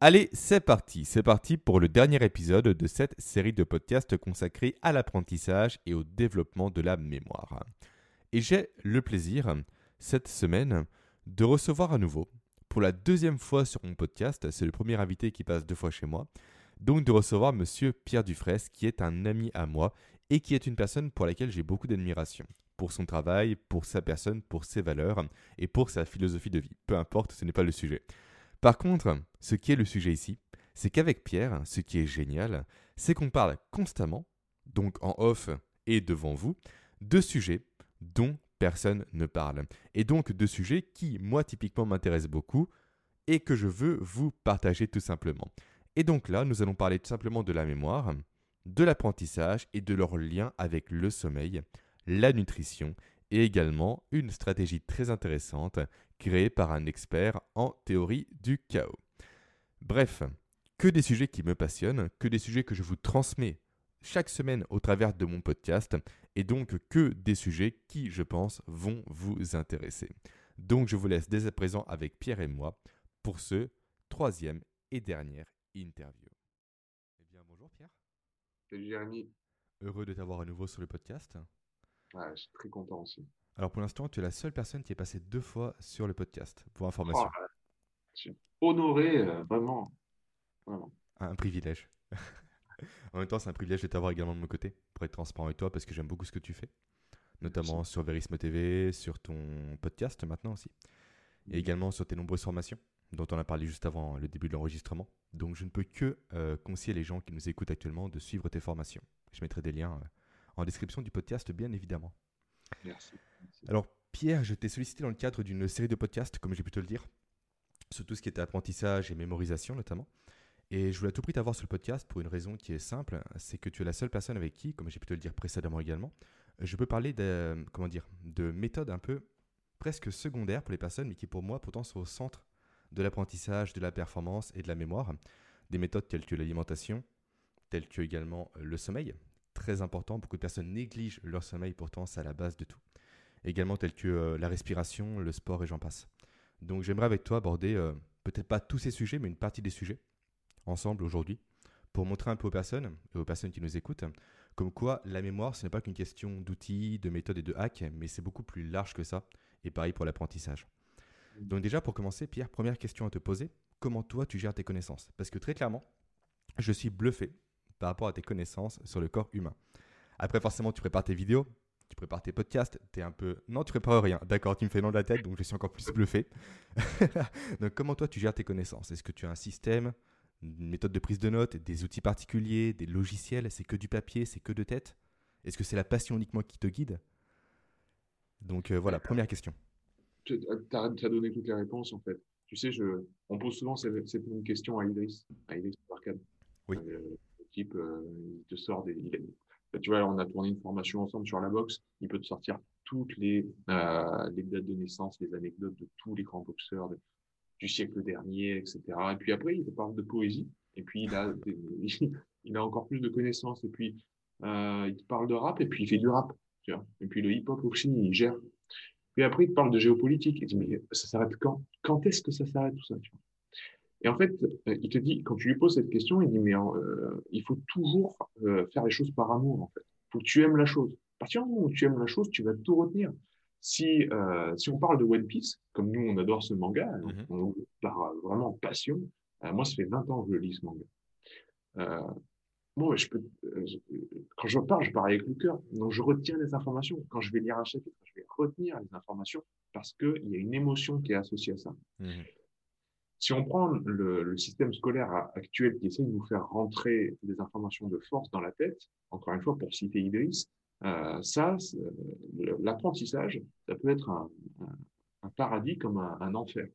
Allez, c'est parti, c'est parti pour le dernier épisode de cette série de podcasts consacrée à l'apprentissage et au développement de la mémoire. Et j'ai le plaisir, cette semaine, de recevoir à nouveau, pour la deuxième fois sur mon podcast, c'est le premier invité qui passe deux fois chez moi, donc de recevoir monsieur Pierre Dufresne, qui est un ami à moi et qui est une personne pour laquelle j'ai beaucoup d'admiration. Pour son travail, pour sa personne, pour ses valeurs et pour sa philosophie de vie. Peu importe, ce n'est pas le sujet. Par contre, ce qui est le sujet ici, c'est qu'avec Pierre, ce qui est génial, c'est qu'on parle constamment, donc en off et devant vous, de sujets dont personne ne parle. Et donc de sujets qui, moi, typiquement, m'intéressent beaucoup et que je veux vous partager tout simplement. Et donc là, nous allons parler tout simplement de la mémoire, de l'apprentissage et de leur lien avec le sommeil, la nutrition et également une stratégie très intéressante créée par un expert en théorie du chaos. Bref, que des sujets qui me passionnent, que des sujets que je vous transmets chaque semaine au travers de mon podcast, et donc que des sujets qui, je pense, vont vous intéresser. Donc je vous laisse dès à présent avec Pierre et moi pour ce troisième et dernier interview. Eh bien, bonjour Pierre. Salut Jérémy. Heureux de t'avoir à nouveau sur le podcast. Je suis très content aussi. Alors pour l'instant, tu es la seule personne qui est passée deux fois sur le podcast, pour information. Oh, je suis honoré, euh, vraiment. Un privilège. en même temps, c'est un privilège de t'avoir également de mon côté, pour être transparent avec toi, parce que j'aime beaucoup ce que tu fais, notamment sur Verisme TV, sur ton podcast maintenant aussi, et également sur tes nombreuses formations, dont on a parlé juste avant le début de l'enregistrement. Donc je ne peux que euh, conseiller les gens qui nous écoutent actuellement de suivre tes formations. Je mettrai des liens euh, en description du podcast, bien évidemment. Merci. Alors, Pierre, je t'ai sollicité dans le cadre d'une série de podcasts, comme j'ai pu te le dire, sur tout ce qui était apprentissage et mémorisation notamment. Et je voulais à tout prix t'avoir sur le podcast pour une raison qui est simple, c'est que tu es la seule personne avec qui, comme j'ai pu te le dire précédemment également, je peux parler de, comment dire, de méthodes un peu presque secondaires pour les personnes, mais qui pour moi pourtant sont au centre de l'apprentissage, de la performance et de la mémoire. Des méthodes telles que l'alimentation, telles que également le sommeil, très important, beaucoup de personnes négligent leur sommeil, pourtant c'est à la base de tout. Également tels que euh, la respiration, le sport et j'en passe. Donc j'aimerais avec toi aborder euh, peut-être pas tous ces sujets, mais une partie des sujets ensemble aujourd'hui pour montrer un peu aux personnes et aux personnes qui nous écoutent comme quoi la mémoire ce n'est pas qu'une question d'outils, de méthodes et de hacks, mais c'est beaucoup plus large que ça. Et pareil pour l'apprentissage. Donc déjà pour commencer, Pierre, première question à te poser, comment toi tu gères tes connaissances? Parce que très clairement, je suis bluffé par rapport à tes connaissances sur le corps humain. Après forcément tu prépares tes vidéos, tu prépares tes podcasts, tu es un peu... Non, tu prépares rien. D'accord, tu me fais nom de la tête, donc je suis encore plus bluffé. donc comment toi tu gères tes connaissances? Est-ce que tu as un système, une méthode de prise de notes, des outils particuliers, des logiciels? C'est que du papier, c'est que de tête? Est-ce que c'est la passion uniquement qui te guide? Donc euh, voilà, première question. Tu as, donné toutes les réponses en fait. Tu sais, je, on pose souvent cette, question à Idriss, à Idriss. Oui. Euh, euh, il te sort des, tu vois, on a tourné une formation ensemble sur la boxe. Il peut te sortir toutes les, euh, dates de naissance, les anecdotes de tous les grands boxeurs du siècle dernier, etc. Et puis après, il te parle de poésie. Et puis, il a, il a encore plus de connaissances. Et puis, euh, il te parle de rap. Et puis, il fait du rap. Tu vois. Et puis, le hip-hop aussi, il gère. Puis après, il te parle de géopolitique. Il dit, mais ça s'arrête quand? Quand est-ce que ça s'arrête tout ça et en fait, euh, il te dit, quand tu lui poses cette question, il dit, mais euh, il faut toujours euh, faire les choses par amour, en fait. Il faut que tu aimes la chose. À partir du moment où tu aimes la chose, tu vas tout retenir. Si, si on parle de One Piece, comme nous, on adore ce manga, mm-hmm. on, par vraiment passion, moi, ça fait 20 ans que je lis ce manga. moi, je peux, quand je parle, je parle avec le cœur. Donc, je retiens les informations. Quand je vais lire un chapitre, je vais retenir les informations parce qu'il y a une émotion qui est associée à ça. Mm-hmm. Si on prend le, système scolaire actuel qui essaie de nous faire rentrer des informations de force dans la tête, encore une fois pour citer Idriss, euh, ça, l'apprentissage, ça peut être un, paradis comme un, enfer.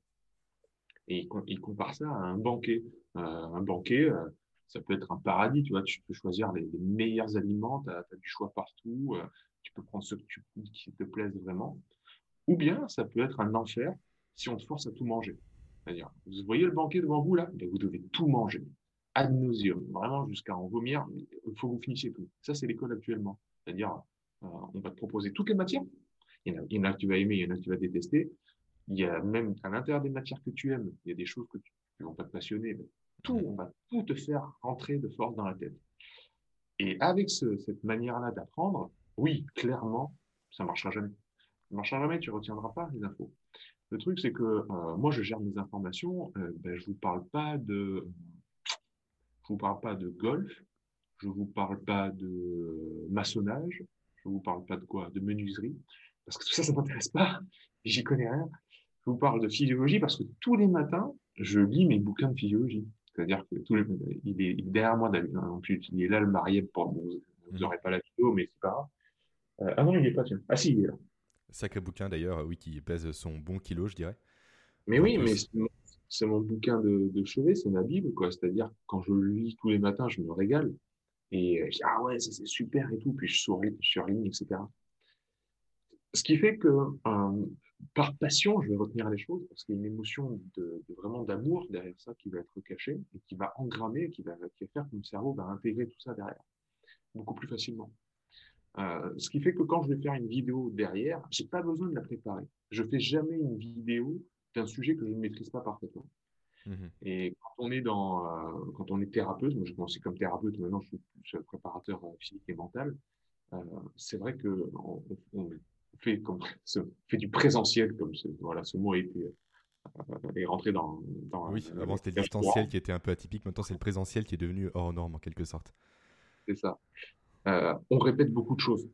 Et il, compare ça à un banquet. Euh, un banquet, euh, ça peut être un paradis, tu vois, tu peux choisir les, meilleurs aliments, tu as, du choix partout, tu peux prendre ceux qui te plaisent vraiment. Ou bien ça peut être un enfer si on te force à tout manger. C'est-à-dire, vous voyez le banquet devant vous là? Ben, Vous devez tout manger, ad nauseum, vraiment jusqu'à en vomir. Il faut que vous finissiez tout. Ça, c'est l'école actuellement. C'est-à-dire, euh, on va te proposer toutes les matières. Il y, en a, que tu vas aimer, il y en a que tu vas détester. Il y a même à l'intérieur des matières que tu aimes, il y a des choses que tu ne vont pas te passionner. tout, on va tout te faire rentrer de force dans la tête. Et avec cette manière-là d'apprendre, oui, clairement, ça ne marchera jamais. Ça ne marchera jamais, tu ne retiendras pas les infos. Le truc, c'est que euh, moi, je gère mes informations. Euh, ben, je ne vous parle pas de, je vous parle pas de golf. Je ne vous parle pas de maçonnage. Je ne vous parle pas de quoi? De menuiserie. Parce que tout ça, ça ne m'intéresse pas. J'y connais rien. Je vous parle de physiologie parce que tous les matins, je lis mes bouquins de physiologie. C'est-à-dire que tous les, il, est, derrière moi, en plus, il est là le marié pour vous n'aurez pas la vidéo, mais c'est pas grave. Euh, ah non, il n'est pas, tiens. Ah si, il est là. Sacré bouquin d'ailleurs, oui, qui pèse son bon kilo, je dirais. Mais oui, mais c'est mon bouquin de, chevet, c'est ma Bible, quoi. C'est-à-dire, quand je le lis tous les matins, je me régale. Et je dis, ah ouais, ça c'est super et tout. Puis je surligne, etc. Ce qui fait que, euh, par passion, je vais retenir les choses parce qu'il y a une émotion de, vraiment d'amour derrière ça qui va être cachée et qui va engrammer, qui va, qui va faire que mon cerveau va intégrer tout ça derrière beaucoup plus facilement. Euh, ce qui fait que quand je vais faire une vidéo derrière, j'ai pas besoin de la préparer. Je fais jamais une vidéo d'un sujet que je ne maîtrise pas parfaitement. Mhm. Et quand on est dans, euh, quand on est thérapeute, moi j'ai commencé comme thérapeute, maintenant je suis, préparateur euh, physique et mental. c'est vrai que on, fait comme fait du présentiel comme ce, voilà ce mot a été est rentré dans, dans oui avant c'était le distanciel qui était un peu atypique maintenant c'est le présentiel qui est devenu hors norme en quelque sorte c'est ça euh, on répète beaucoup de choses.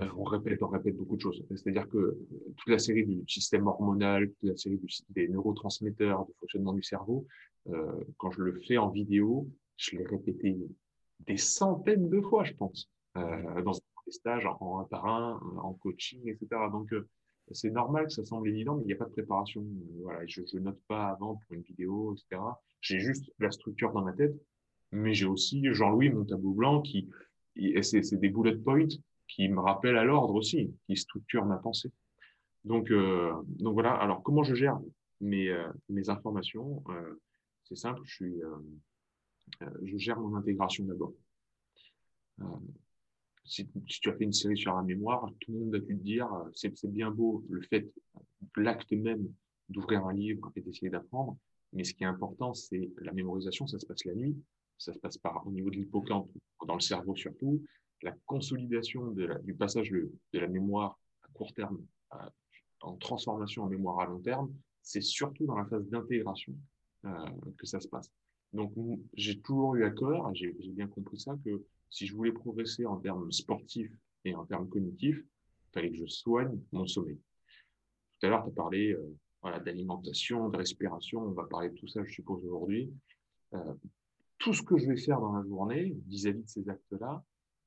Euh, on répète, on répète beaucoup de choses. C'est-à-dire que toute la série du système hormonal, toute la série des neurotransmetteurs, du fonctionnement du cerveau, euh, quand je le fais en vidéo, je l'ai répété des centaines de fois, je pense, dans des stages en un par un, en coaching, etc. Donc, c'est normal que ça semble évident, mais il n'y a pas de préparation. Voilà, je ne note pas avant pour une vidéo, etc. J'ai juste la structure dans ma tête, mais j'ai aussi Jean-Louis, mon tableau blanc, qui, c'est des bullet points qui me rappellent à l'ordre aussi, qui structurent ma pensée. Donc, euh, voilà. Alors, comment je gère mes, euh, informations euh, C'est simple. Je, gère mon intégration d'abord. Si, tu as fait une série sur la mémoire, tout le monde a pu te dire, c'est bien beau le fait, l'acte même d'ouvrir un livre et d'essayer d'apprendre, mais ce qui est important, c'est la mémorisation, ça se passe la nuit, ça se passe par au niveau de l'hippocampe, dans le cerveau surtout, la consolidation du passage de, la mémoire à court terme en transformation en mémoire à long terme, c'est surtout dans la phase d'intégration euh, que ça se passe. Donc, j'ai toujours eu à cœur, j'ai bien compris ça, que si je voulais progresser en termes sportifs et en termes cognitifs, il fallait que je soigne mon sommeil. Tout à l'heure, tu as parlé euh, voilà, d'alimentation, de respiration, on va parler de tout ça, je suppose, aujourd'hui. Euh, tout ce que je vais faire dans la journée vis-à-vis de ces actes-là,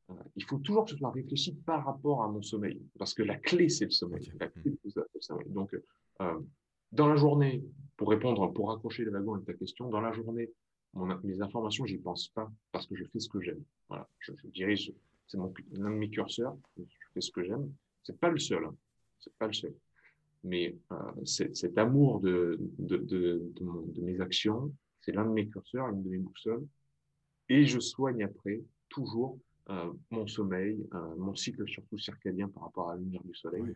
euh, il faut toujours que ce soit réfléchi par rapport à mon sommeil, parce que la clé, c'est le sommeil. La clé le sommeil. Donc, euh, dans la journée, pour répondre, pour raccrocher le wagon à ta question, dans la journée, mes informations, j'y pense pas parce que je fais ce que j'aime. Voilà, je, dirige, c'est l'un de mes curseurs, je fais ce que j'aime. C'est pas le seul, hein. c'est pas le seul. Mais euh, cet amour de, de, de, de, mes actions, c'est l'un de mes curseurs, une de mes boussoles. Et je soigne après, toujours, euh, mon sommeil, euh, mon cycle surtout circadien par rapport à la lumière du soleil.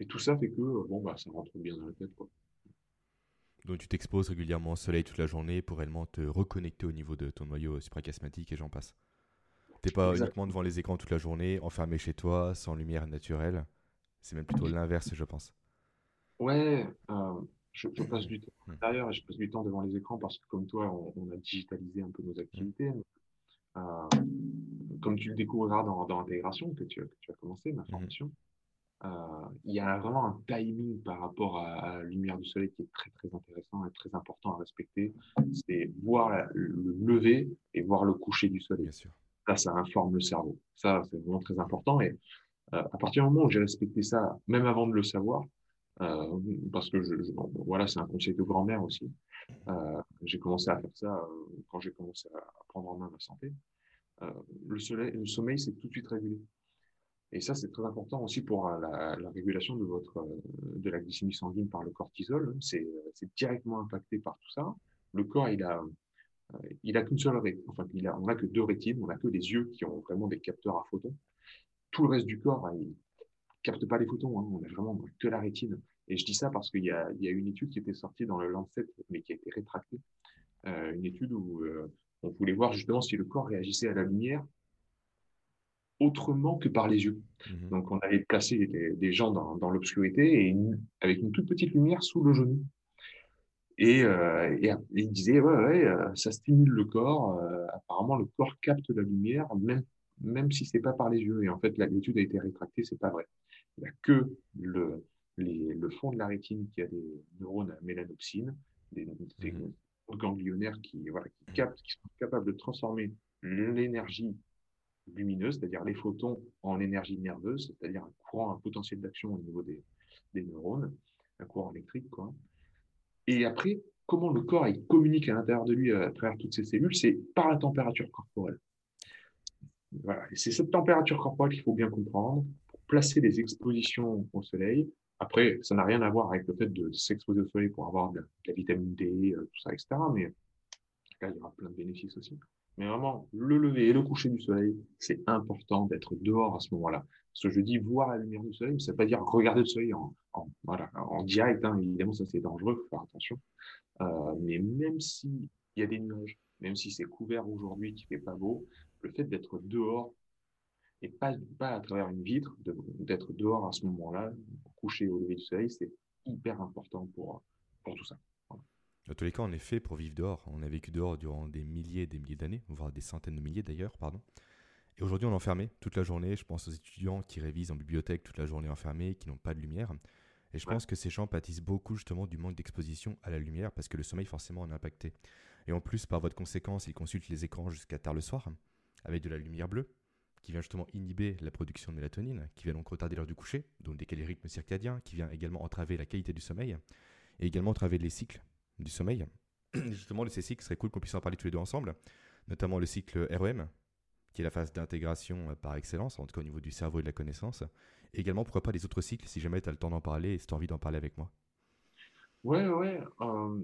Et tout ça fait que, bon, bah, ça rentre bien dans la tête. Quoi. Donc tu t'exposes régulièrement au soleil toute la journée pour réellement te reconnecter au niveau de ton noyau suprachiasmatique et j'en passe. T'es pas uniquement devant les écrans toute la journée, enfermé chez toi, sans lumière naturelle. C'est même plutôt l'inverse, je pense. Ouais, euh, je, passe du temps à l'intérieur et je passe du temps devant les écrans parce que, comme toi, on, a digitalisé un peu nos activités. Euh, comme tu le découvriras dans, dans l'intégration que tu, que tu as commencé, ma formation, euh, il y a vraiment un timing par rapport à, la lumière du soleil qui est très très intéressant et très important à respecter. C'est voir le lever et voir le coucher du soleil. Bien sûr. Ça, ça informe le cerveau. Ça, c'est vraiment très important. Et euh, à partir du moment où j'ai respecté ça, même avant de le savoir, euh, parce que voilà, c'est un conseil de grand-mère aussi. Euh, j'ai commencé à faire ça euh, quand j'ai commencé à prendre en main ma santé. le, sommeil, c'est tout de suite régulé. Et ça, c'est très important aussi pour la, régulation de votre de la glycémie sanguine par le cortisol. C'est directement impacté par tout ça. Le corps, il a il a qu'une seule rétine. Enfin, on n'a que deux rétines. On n'a que des yeux qui ont vraiment des capteurs à photons. Tout le reste du corps, hein, il, capte pas les photons, hein, on a vraiment que la rétine. Et je dis ça parce qu'il y, y a, une étude qui était sortie dans le Lancet, mais qui a été rétractée, une étude où on voulait voir justement si le corps réagissait à la lumière autrement que par les yeux. Mmh Donc, on avait placé des, gens dans, l'obscurité et avec une toute petite lumière sous le genou. Et, euh, il disait, ouais, ouais, euh, ça stimule le corps. Euh, apparemment, le corps capte la lumière, même, même si c'est pas par les yeux. Et en fait, l'étude a été rétractée, c'est pas vrai. Il n'y a que le, le fond de la rétine qui a des neurones à mélanopsine, des, des mmh ganglionnaires qui, voilà, qui captent, qui sont capables de transformer l'énergie lumineuse, c'est-à-dire les photons en énergie nerveuse, c'est-à-dire un courant, un potentiel d'action au niveau des, des, neurones, un courant électrique. Quoi. Et après, comment le corps il communique à l'intérieur de lui à travers toutes ces cellules, c'est par la température corporelle. Voilà. Et c'est cette température corporelle qu'il faut bien comprendre placer les expositions au soleil. Après, ça n'a rien à voir avec le fait de s'exposer au soleil pour avoir de la, vitamine D, euh, tout ça, etc. Mais là, il y aura plein de bénéfices aussi. Mais vraiment, le lever et le coucher du soleil, c'est important d'être dehors à ce moment-là. Parce que je dis voir la lumière du soleil, ça ne veut pas dire regarder le soleil en, direct. Hein. Évidemment, ça c'est dangereux, il faut faire attention. Euh, mais même s'il y a des nuages, même si c'est couvert aujourd'hui, qui fait pas beau, le fait d'être dehors et pas, pas à travers une vitre, d'être dehors à ce moment-là, coucher au lever du soleil, c'est hyper important pour, pour tout ça. Dans tous les cas, on est fait pour vivre dehors. On a vécu dehors durant des milliers et des milliers d'années, voire des centaines de milliers d'ailleurs, pardon. Et aujourd'hui, on est enfermé toute la journée. Je pense aux étudiants qui révisent en bibliothèque toute la journée enfermés, qui n'ont pas de lumière. Et je pense que ces gens pâtissent beaucoup justement du manque d'exposition à la lumière parce que le sommeil forcément en est impacté. Et en plus, par votre conséquence, ils consultent les écrans jusqu'à tard le soir avec de la lumière bleue qui vient justement inhiber la production de mélatonine, qui vient donc retarder l'heure du coucher, donc décaler le rythme circadien, qui vient également entraver la qualité du sommeil et également entraver les cycles du sommeil. Justement, le C-cycle serait cool qu'on puisse en parler tous les deux ensemble, notamment le cycle REM, qui est la phase d'intégration euh, par excellence, en tout cas au niveau du cerveau et de la connaissance. Et également, pourquoi pas les autres cycles, si jamais tu as le temps d'en parler et si tu as envie d'en parler avec moi. Ouais, ouais. Euh,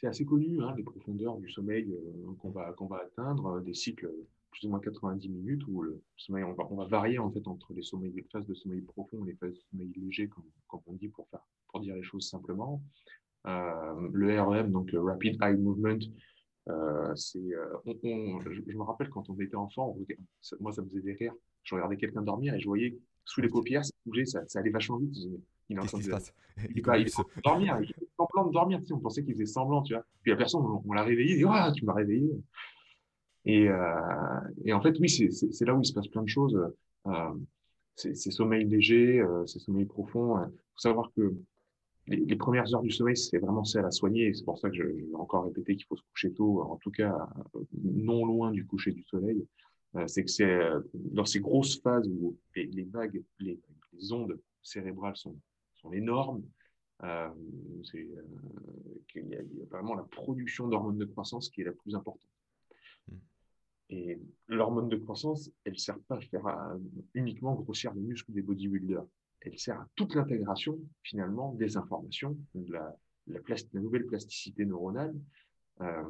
c'est assez connu, hein, les profondeurs du sommeil euh, qu'on va, qu'on va atteindre, des cycles plus ou moins 90 minutes où le sommeil, on va, on va varier en fait entre les, sommeils, les phases de sommeil profond et les phases de sommeil léger, comme, comme on dit pour, faire, pour dire les choses simplement. Euh, le REM, donc euh, Rapid Eye Movement, euh, c'est, je, me rappelle quand on était enfant, moi ça me faisait des rires. Je regardais quelqu'un dormir et je voyais sous les paupières, ça bougeait, ça, allait vachement vite. Il est en train de, il, dormir, il faisait semblant de dormir, tu sais, on pensait qu'il faisait semblant, tu vois. Puis la personne, on, l'a réveillé, il dit, ah, tu m'as réveillé. Et, euh, et, en fait, oui, c'est là où il se passe plein de choses. Euh, c'est sommeil léger, euh, c'est sommeil profond. Il faut savoir que les, premières heures du sommeil, c'est vraiment celle à soigner. C'est pour ça que je, vais encore répéter qu'il faut se coucher tôt, en tout cas non loin du coucher du soleil. Euh, c'est que c'est euh, dans ces grosses phases où les, vagues, les, ondes cérébrales sont, sont énormes. Euh, c'est qu'il y, a vraiment la production d'hormones de croissance qui est la plus importante. Et l'hormone de croissance, elle ne sert pas à faire uniquement grossir les muscles des bodybuilders. Elle sert à toute l'intégration finalement des informations, de la, nouvelle plasticité neuronale, euh,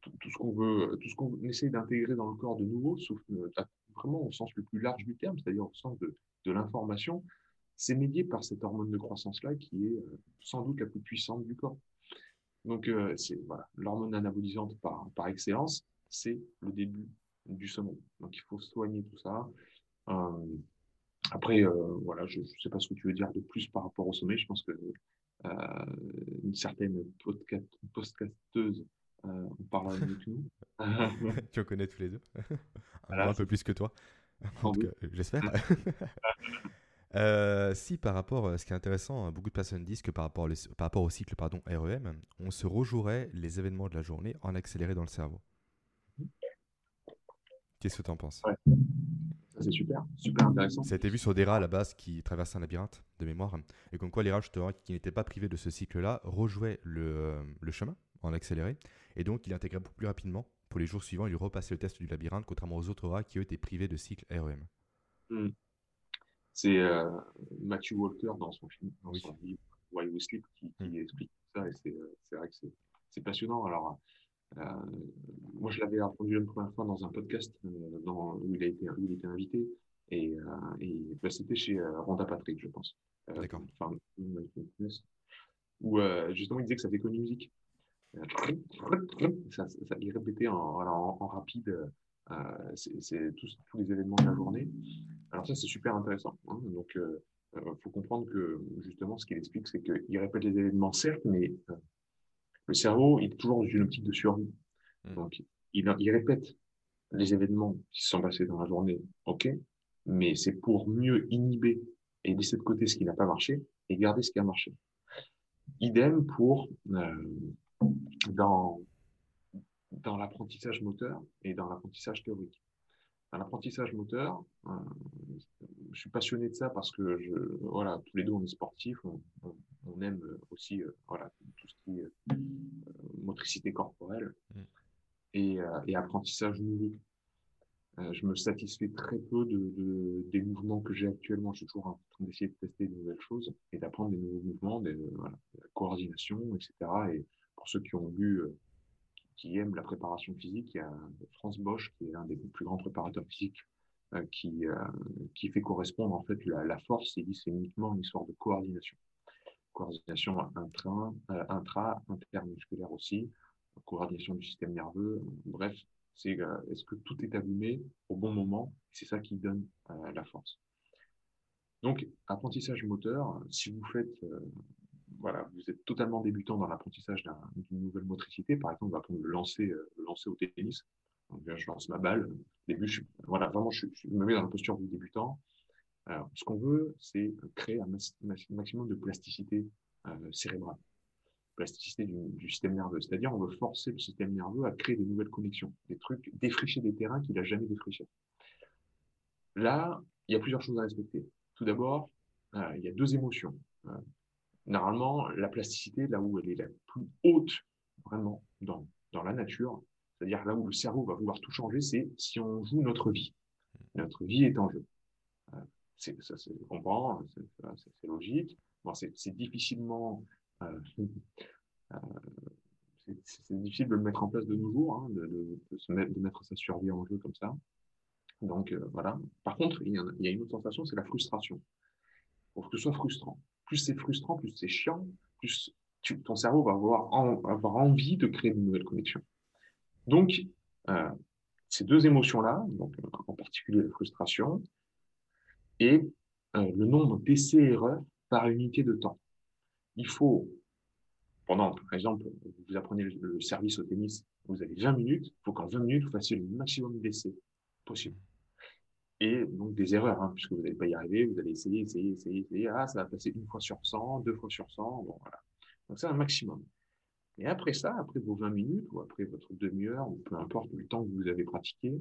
tout, ce qu'on veut, tout ce qu'on essaie d'intégrer dans le corps de nouveau, sauf euh, vraiment au sens le plus large du terme, c'est-à-dire au sens de, l'information, c'est médié par cette hormone de croissance-là qui est euh, sans doute la plus puissante du corps. Donc, c'est l'hormone anabolisante par excellence, c'est le début du sommeil. Donc, il faut soigner tout ça. Après, euh, voilà, je ne sais pas ce que tu veux dire de plus par rapport au sommeil. Je pense que euh, une certaine podcasteuse euh, on parle avec nous. tu en connais tous les deux Un peu plus que toi. J'espère. si par rapport, ce qui est intéressant, beaucoup de personnes disent que par rapport, par rapport au cycle pardon, REM, on se rejouerait les événements de la journée en accéléré dans le cerveau. Qu'est-ce que tu en penses c'est super, super intéressant. Ça a été vu sur des rats à la base qui traversaient un labyrinthe de mémoire. Et comme quoi les rats, qui n'étaient pas privés de ce cycle-là, rejouaient le, le, chemin en accéléré. Et donc, il intégrait beaucoup plus rapidement. Pour les jours suivants, il repassait le test du labyrinthe, contrairement aux autres rats qui, eux, étaient privés de cycle REM. Hmm. C'est euh, Matthew Walker dans son film, dans son livre Why We Sleep, qui, hmm. explique ça. Et euh, c'est vrai que c'est passionnant. Alors, moi, je l'avais entendu une première fois dans un podcast euh, dans, où, il a été, il était invité. Et, euh, et bah, c'était chez Rhonda Patrick, je pense. D'accord. où justement il disait que ça fait connu musique. Ça, ça, il répétait en, en, rapide c'est tous, tous, les événements de la journée. Alors ça, c'est super intéressant. Hein. Donc, il faut comprendre que justement, ce qu'il explique, c'est qu'il répète les événements, certes, mais le cerveau, il est toujours dans une optique de survie. Mmh. Donc, il, il répète les événements qui se sont passés dans la journée, ok, mais c'est pour mieux inhiber et laisser de côté ce qui n'a pas marché et garder ce qui a marché. Idem pour euh, dans, dans l'apprentissage moteur et dans l'apprentissage théorique. Dans l'apprentissage moteur, euh, je suis passionné de ça parce que je, voilà, tous les deux on est sportifs, on, on, aime aussi euh, voilà, tout ce qui est euh, motricité corporelle mm. et, et, apprentissage numérique. je me satisfais très peu de, de des mouvements que j'ai actuellement. Je suis toujours en train d'essayer de tester de nouvelles choses et d'apprendre des nouveaux mouvements, des, voilà, de la coordination, etc. Et pour ceux qui ont vu qui aiment la préparation physique. Il y a Franz Bosch, qui est un des plus grands préparateurs physiques, euh, qui, euh, qui fait correspondre en fait la, la force. Il dit c'est uniquement une histoire de coordination. Coordination intra, euh, intra intermusculaire aussi, coordination du système nerveux. Bref, c'est est-ce que tout est allumé au bon moment? C'est ça qui donne la force. Donc, apprentissage moteur, si vous faites voilà, vous êtes totalement débutant dans l'apprentissage d'une nouvelle motricité, par exemple, on le lancer, euh, le lancer au tennis? Donc, je lance ma balle. Au début, je, voilà, vraiment, je, me mets dans la posture du débutant. Ce qu'on veut, c'est créer un, maximum de plasticité euh, cérébrale, plasticité du, système nerveux. C'est-à-dire, on veut forcer le système nerveux à créer des nouvelles connexions, des trucs, défricher des terrains qu'il n'a jamais défrichés. Là, il y a plusieurs choses à respecter. Tout d'abord, euh, il y a deux émotions normalement, la plasticité, là où elle est la plus haute, vraiment, dans, dans la nature, c'est-à-dire là où le cerveau va vouloir tout changer, c'est si on joue notre vie. Notre vie est en jeu. Euh, c'est, ça c'est, logique. Bon, c'est, difficilement. Euh, euh, c'est, difficile de le mettre en place de nos jours, hein, de, de, de mettre sa survie en jeu comme ça. Donc voilà. Par contre, il y, a, il y, a, une autre sensation, c'est la frustration. Pour que ce soit frustrant plus c'est frustrant, plus c'est chiant, plus ton cerveau va avoir, envie de créer de nouvelles connexions. Donc, euh, ces deux émotions-là, donc en particulier la frustration, et euh, le nombre d'essais-erreurs par unité de temps. Il faut, pendant, par exemple, vous apprenez le service au tennis, vous avez 20 minutes, il faut qu'en 20 minutes, vous fassiez le maximum d'essais possible et donc des erreurs, hein, puisque vous n'allez pas y arriver, vous allez essayer, essayer, essayer, essayer, ah, ça va passer une fois sur 100, deux fois sur 100, bon, voilà. Donc c'est un maximum. Et après ça, après vos 20 minutes, ou après votre demi-heure, ou peu importe le temps que vous avez pratiqué,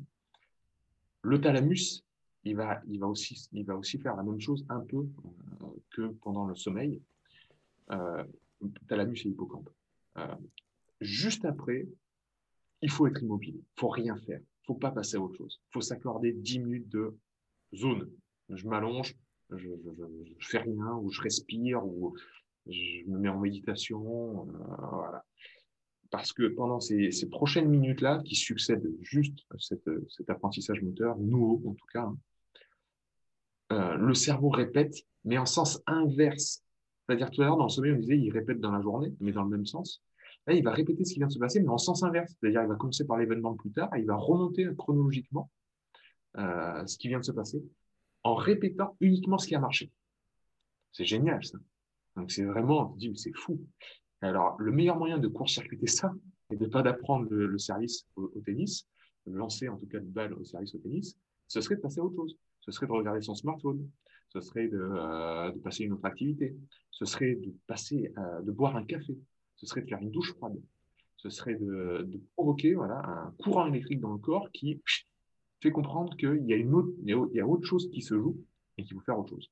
le thalamus, il va, il va, aussi, il va aussi faire la même chose un peu euh, que pendant le sommeil. Euh, thalamus et hippocampe. Euh, juste après, il faut être immobile, il faut rien faire faut pas passer à autre chose. Faut s'accorder 10 minutes de zone. Je m'allonge, je, je, je, fais rien, ou je respire, ou je me mets en méditation. Euh, voilà. Parce que pendant ces, prochaines minutes-là, qui succèdent juste à cette, cet apprentissage moteur, nouveau en tout cas, euh, le cerveau répète, mais en sens inverse. C'est-à-dire tout à l'heure, dans le sommeil, on disait, il répète dans la journée, mais dans le même sens. Il va répéter ce qui vient de se passer, mais en sens inverse. C'est-à-dire, il va commencer par l'événement plus tard et il va remonter chronologiquement euh, ce qui vient de se passer en répétant uniquement ce qui a marché. C'est génial, ça. Donc, c'est vraiment, c'est fou. Alors, le meilleur moyen de court-circuiter ça, et de pas d'apprendre le, service au, tennis, de lancer en tout cas une balle au service au tennis, ce serait de passer à autre chose. Ce serait de regarder son smartphone. Ce serait de, euh, de passer une autre activité. Ce serait de passer, de boire un café ce serait de faire une douche froide. Ce serait de, provoquer voilà, un courant électrique dans le corps qui fait comprendre qu'il y a, autre, y a autre chose qui se joue et qu'il faut faire autre chose.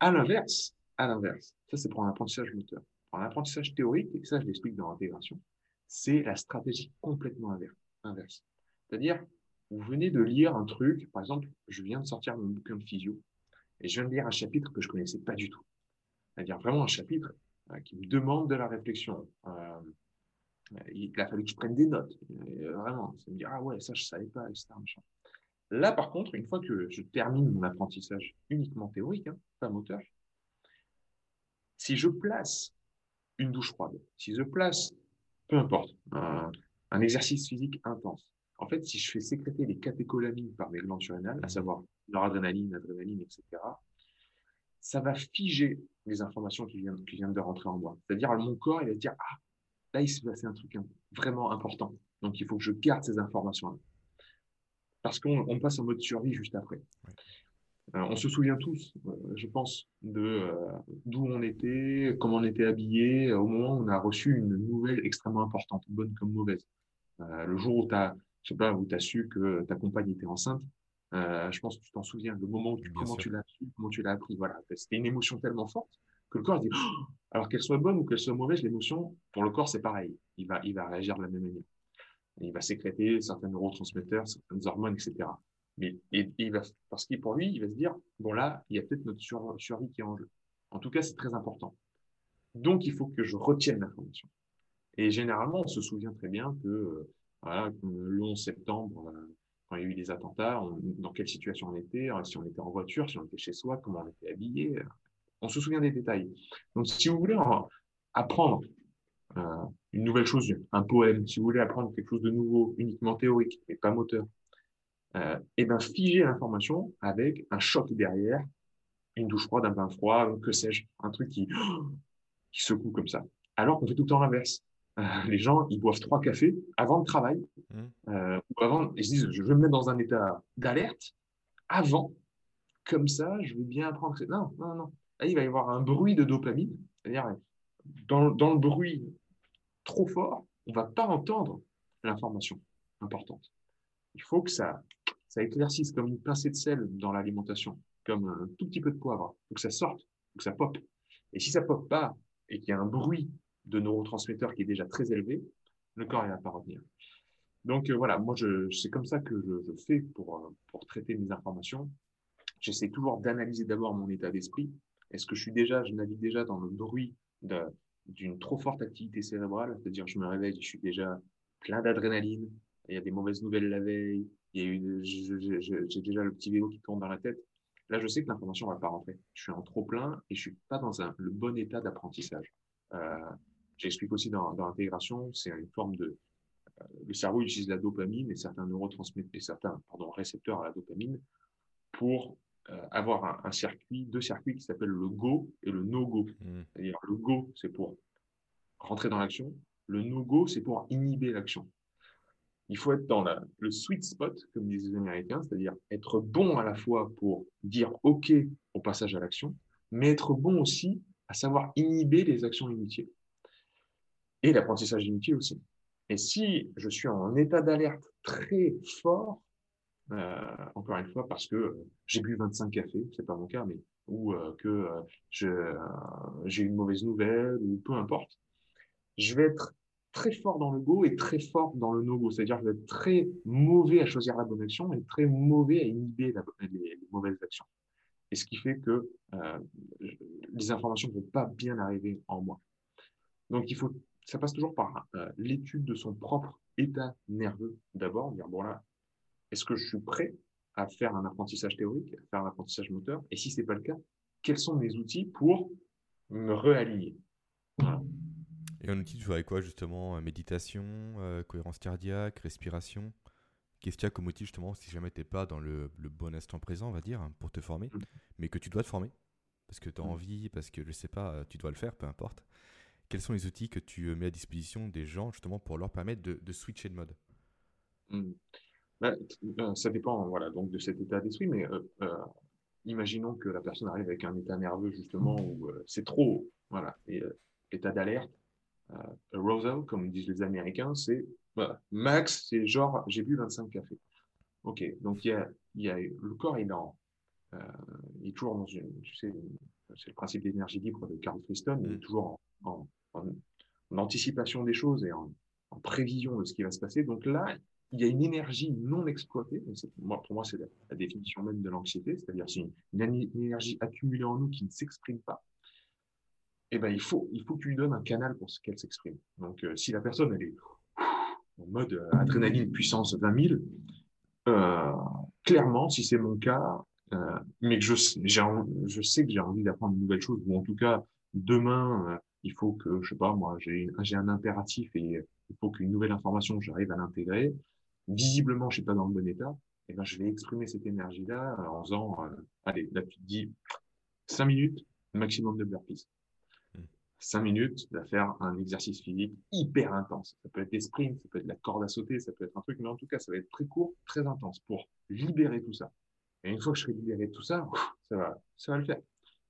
À l'inverse, à l'inverse, ça c'est pour un apprentissage moteur. Pour un apprentissage théorique, et ça je l'explique dans l'intégration, c'est la stratégie complètement inverse. C'est-à-dire, vous venez de lire un truc, par exemple, je viens de sortir mon bouquin de physio, et je viens de lire un chapitre que je connaissais pas du tout. C'est-à-dire vraiment un chapitre qui me demande de la réflexion. Euh, il a fallu que je prenne des notes. vraiment, ça me dire, ah ouais, ça, je savais pas, etc. Là, par contre, une fois que je termine mon apprentissage uniquement théorique, hein, pas moteur, si je place une douche froide, si je place, peu importe, un, exercice physique intense, en fait, si je fais sécréter les catécholamines par mes glandes surrénales, à savoir noradrénaline, adrénaline, etc., ça va figer les informations qui viennent, qui viennent de rentrer en moi. C'est-à-dire, mon corps, il va dire, ah, là, il s'est passé un truc vraiment important. Donc, il faut que je garde ces informations-là. Parce qu'on passe en mode survie juste après. Euh, on se souvient tous, euh, je pense, de euh, d'où on était, comment on était habillé au moment où on a reçu une nouvelle extrêmement importante, bonne comme mauvaise. le jour où tu as, je sais pas, où tu as su que ta compagne était enceinte, je pense que tu t'en souviens, le moment où tu, comment tu l'as su, comment tu l'as appris. Voilà, c'était une émotion tellement forte que le corps dit, oh alors qu'elle soit bonne ou qu'elle soit mauvaise, l'émotion, pour le corps, c'est pareil. Il va, il va réagir de la même manière. Il va sécréter certains neurotransmetteurs, certaines hormones, etc. Mais il va, parce que pour lui, il va se dire, bon là, il y a peut-être notre survie qui est en jeu. En tout cas, c'est très important. Donc, il faut que je retienne l'information. Et généralement, on se souvient très bien que, euh, voilà, le 11 septembre, euh, il y a eu des attentats, dans quelle situation on était, euh, si on était en voiture, si on était chez soi, comment on était habillé. On se souvient des détails. Donc, si vous voulez apprendre une nouvelle chose, un poème, si vous voulez apprendre quelque chose de nouveau, uniquement théorique, mais pas moteur, euh, et bien figer l'information avec un choc derrière, une douche froide, un bain froid, que sais-je, un truc qui, qui secoue comme ça. Alors qu'on fait tout le temps l'inverse. Euh, les gens, ils boivent trois cafés avant le travail, mmh. euh, ou avant, ils se disent, je veux me mettre dans un état d'alerte avant, comme ça, je vais bien apprendre. Non, non, non. Là, il va y avoir un bruit de dopamine, c'est-à-dire, dans, dans le bruit trop fort, on va pas entendre l'information importante. Il faut que ça, ça éclaircisse comme une pincée de sel dans l'alimentation, comme un tout petit peu de poivre. Il faut que ça sorte, il faut que ça pop. Et si ça pop pas et qu'il y a un bruit de neurotransmetteurs qui est déjà très élevé, le corps ne va pas revenir. Donc euh, voilà, moi c'est comme ça que je, fais pour, euh, pour traiter mes informations. J'essaie toujours d'analyser d'abord mon état d'esprit. Est-ce que je suis déjà, je navigue déjà dans le bruit d'une trop forte activité cérébrale, c'est-à-dire je me réveille, je suis déjà plein d'adrénaline, il y a des mauvaises nouvelles la veille, j'ai déjà le petit vélo qui tourne dans la tête. Là, je sais que l'information ne va pas rentrer. Je suis en trop plein et je suis pas dans le bon état d'apprentissage. Euh, J'explique aussi dans, dans l'intégration, c'est une forme de, euh, le cerveau utilise la dopamine et certains neurotransmetteurs, et certains pardon, récepteurs à la dopamine pour euh, avoir un, circuit, deux circuits qui s'appellent le go et le no-go. Mmh. C'est-à-dire le go, c'est pour rentrer dans l'action. Le no-go, c'est pour inhiber l'action il faut être dans le sweet spot, comme disent les Américains, c'est-à-dire être bon à la fois pour dire OK au passage à l'action, mais être bon aussi à savoir inhiber les actions inutiles. Et l'apprentissage inutile aussi. Et si je suis en état d'alerte très fort, euh, encore une fois, parce que j'ai bu 25 cafés, c'est pas mon cas, mais ou euh, que euh, j'ai une mauvaise nouvelle, ou peu importe, je vais être très fort dans le go et très fort dans le no-go. C'est-à-dire que je vais être très mauvais à choisir la bonne action et très mauvais à inhiber les, mauvaises actions. Et ce qui fait que euh, les informations ne vont pas bien arriver en moi. Donc, il faut, ça passe toujours par euh, l'étude de son propre état nerveux d'abord, dire, bon là, est-ce que je suis prêt à faire un apprentissage théorique, à faire un apprentissage moteur? Et si ce n'est pas le cas, quels sont mes outils pour me réaligner? Et en outil, tu ferais quoi justement euh, Méditation, euh, cohérence cardiaque, respiration? Qu'est-ce qu'il y a comme outil justement si jamais tu n'es pas dans le, bon instant présent, on va dire, pour te former, mm. mais que tu dois te former? Parce que tu as mm. envie, parce que je sais pas, tu dois le faire, peu importe. Quels sont les outils que tu mets à disposition des gens justement pour leur permettre de, switcher de mode? Bah, Ça dépend voilà, donc de cet état d'esprit, mais imaginons que la personne arrive avec un état nerveux justement où c'est trop, voilà, et état d'alerte euh, Rosal, comme disent les Américains, c'est max, c'est genre j'ai bu 25 cafés. Ok, donc il y a, y a, le corps il est, euh, il est toujours dans une, tu sais, c'est le principe d'énergie libre de Carl Friston, il est mm. toujours en, en, anticipation des choses et en, prévision de ce qui va se passer. Donc là, il y a une énergie non exploitée. Moi, pour moi, c'est la, définition même de l'anxiété, c'est-à-dire c'est une, énergie accumulée en nous qui ne s'exprime pas eh ben, il, faut, il faut que tu lui donnes un canal pour qu'elle s'exprime. Donc, euh, si la personne elle est en mode euh, adrénaline puissance 20 000, euh, clairement, si c'est mon cas, mais que je, je sais que j'ai envie d'apprendre une nouvelle chose, ou en tout cas, demain, il faut que, je sais pas, moi, j'ai j'ai un impératif et il faut qu'une nouvelle information, j'arrive à l'intégrer. Visiblement, je suis pas dans le bon état. Et ben, je vais exprimer cette énergie-là en faisant, euh, allez, là, tu te dis, cinq minutes, maximum de burpees. Hmm. Cinq minutes de faire un exercice physique hyper intense. Ça peut être des sprints, ça peut être la corde à sauter, ça peut être un truc, mais en tout cas, ça va être très court, très intense pour libérer tout ça. Et une fois que je serai libéré de tout ça, ça va, ça va le faire.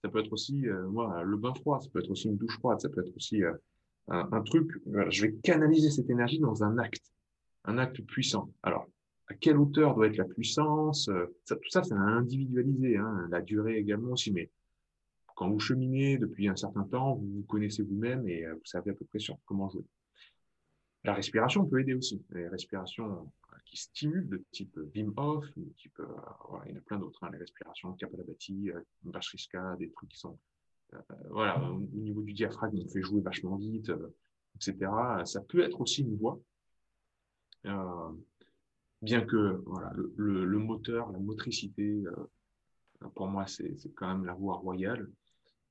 Ça peut être aussi, euh, le bain froid, ça peut être aussi une douche froide, ça peut être aussi euh, un, truc. je vais canaliser cette énergie dans un acte, un acte puissant. Alors, à quelle hauteur doit être la puissance euh, ça, Tout ça, c'est individualisé. Hein, la durée également aussi. Mais quand vous cheminez depuis un certain temps, vous vous connaissez vous-même et vous savez à peu près sur comment jouer. La respiration peut aider aussi. Les respirations qui stimulent de type Wim Hof, de type, euh, il y en a plein d'autres, hein, les respirations, Kapalabhati, euh, Vajrishka, des trucs qui sont, euh, voilà, au, niveau du diaphragme, on fait jouer vachement vite, etc. Ça peut être aussi une voie, bien que voilà, le, moteur, la motricité, pour moi, c'est quand même la voie royale.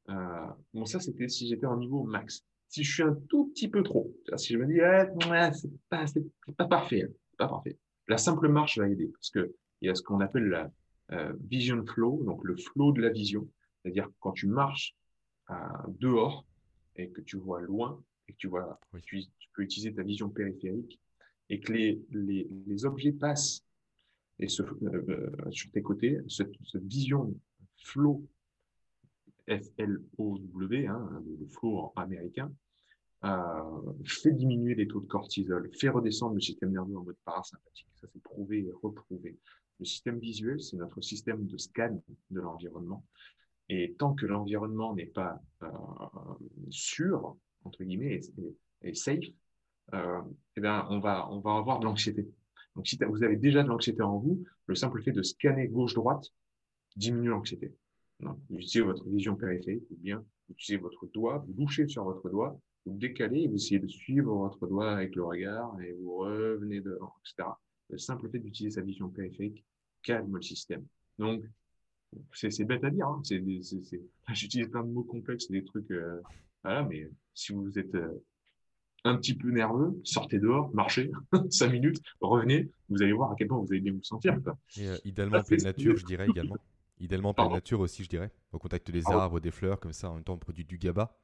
bon, ça, c'était si j'étais en niveau max. Si je suis un tout petit peu trop, si je me dis, eh, c'est pas, pas parfait, hein, pas parfait. La simple marche va aider parce que il y a ce qu'on appelle la euh, vision flow, donc le flow de la vision, c'est-à-dire quand tu marches euh, dehors et que tu vois loin et que tu vois, tu, peux utiliser ta vision périphérique et que les, les, les objets passent et se, euh, sur tes côtés, cette, vision flow F-L-O-W, hein, le flow américain, euh, fait diminuer les taux de cortisol, fait redescendre le système nerveux en mode parasympathique. Ça, c'est prouvé et reprouvé. Le système visuel, c'est notre système de scan de l'environnement. Et tant que l'environnement n'est pas euh, sûr, entre guillemets, et, safe, euh, eh bien, on, va, on va avoir de l'anxiété. Donc, si vous avez déjà de l'anxiété en vous, le simple fait de scanner gauche-droite diminue l'anxiété. Vous utilisez votre vision périphérique ou bien utilisez votre doigt, vous sur votre doigt vous décalez, vous essayez de suivre votre doigt avec le regard et vous revenez devant, etc. Le simple fait d'utiliser sa vision périphérique calme le système. Donc, c'est bête à dire. Hein. J'utilise plein de mots complexes, des trucs. Euh, voilà, mais si vous êtes euh, un petit peu nerveux, sortez dehors, marchez, cinq minutes, revenez, vous allez voir à quel point vous allez bien vous sentir. Et euh, idéalement, en pleine nature, je dirais également. Idéalement, en pleine nature aussi, je dirais. Au contact des arbres, des fleurs, comme ça, en même temps, on produit du GABA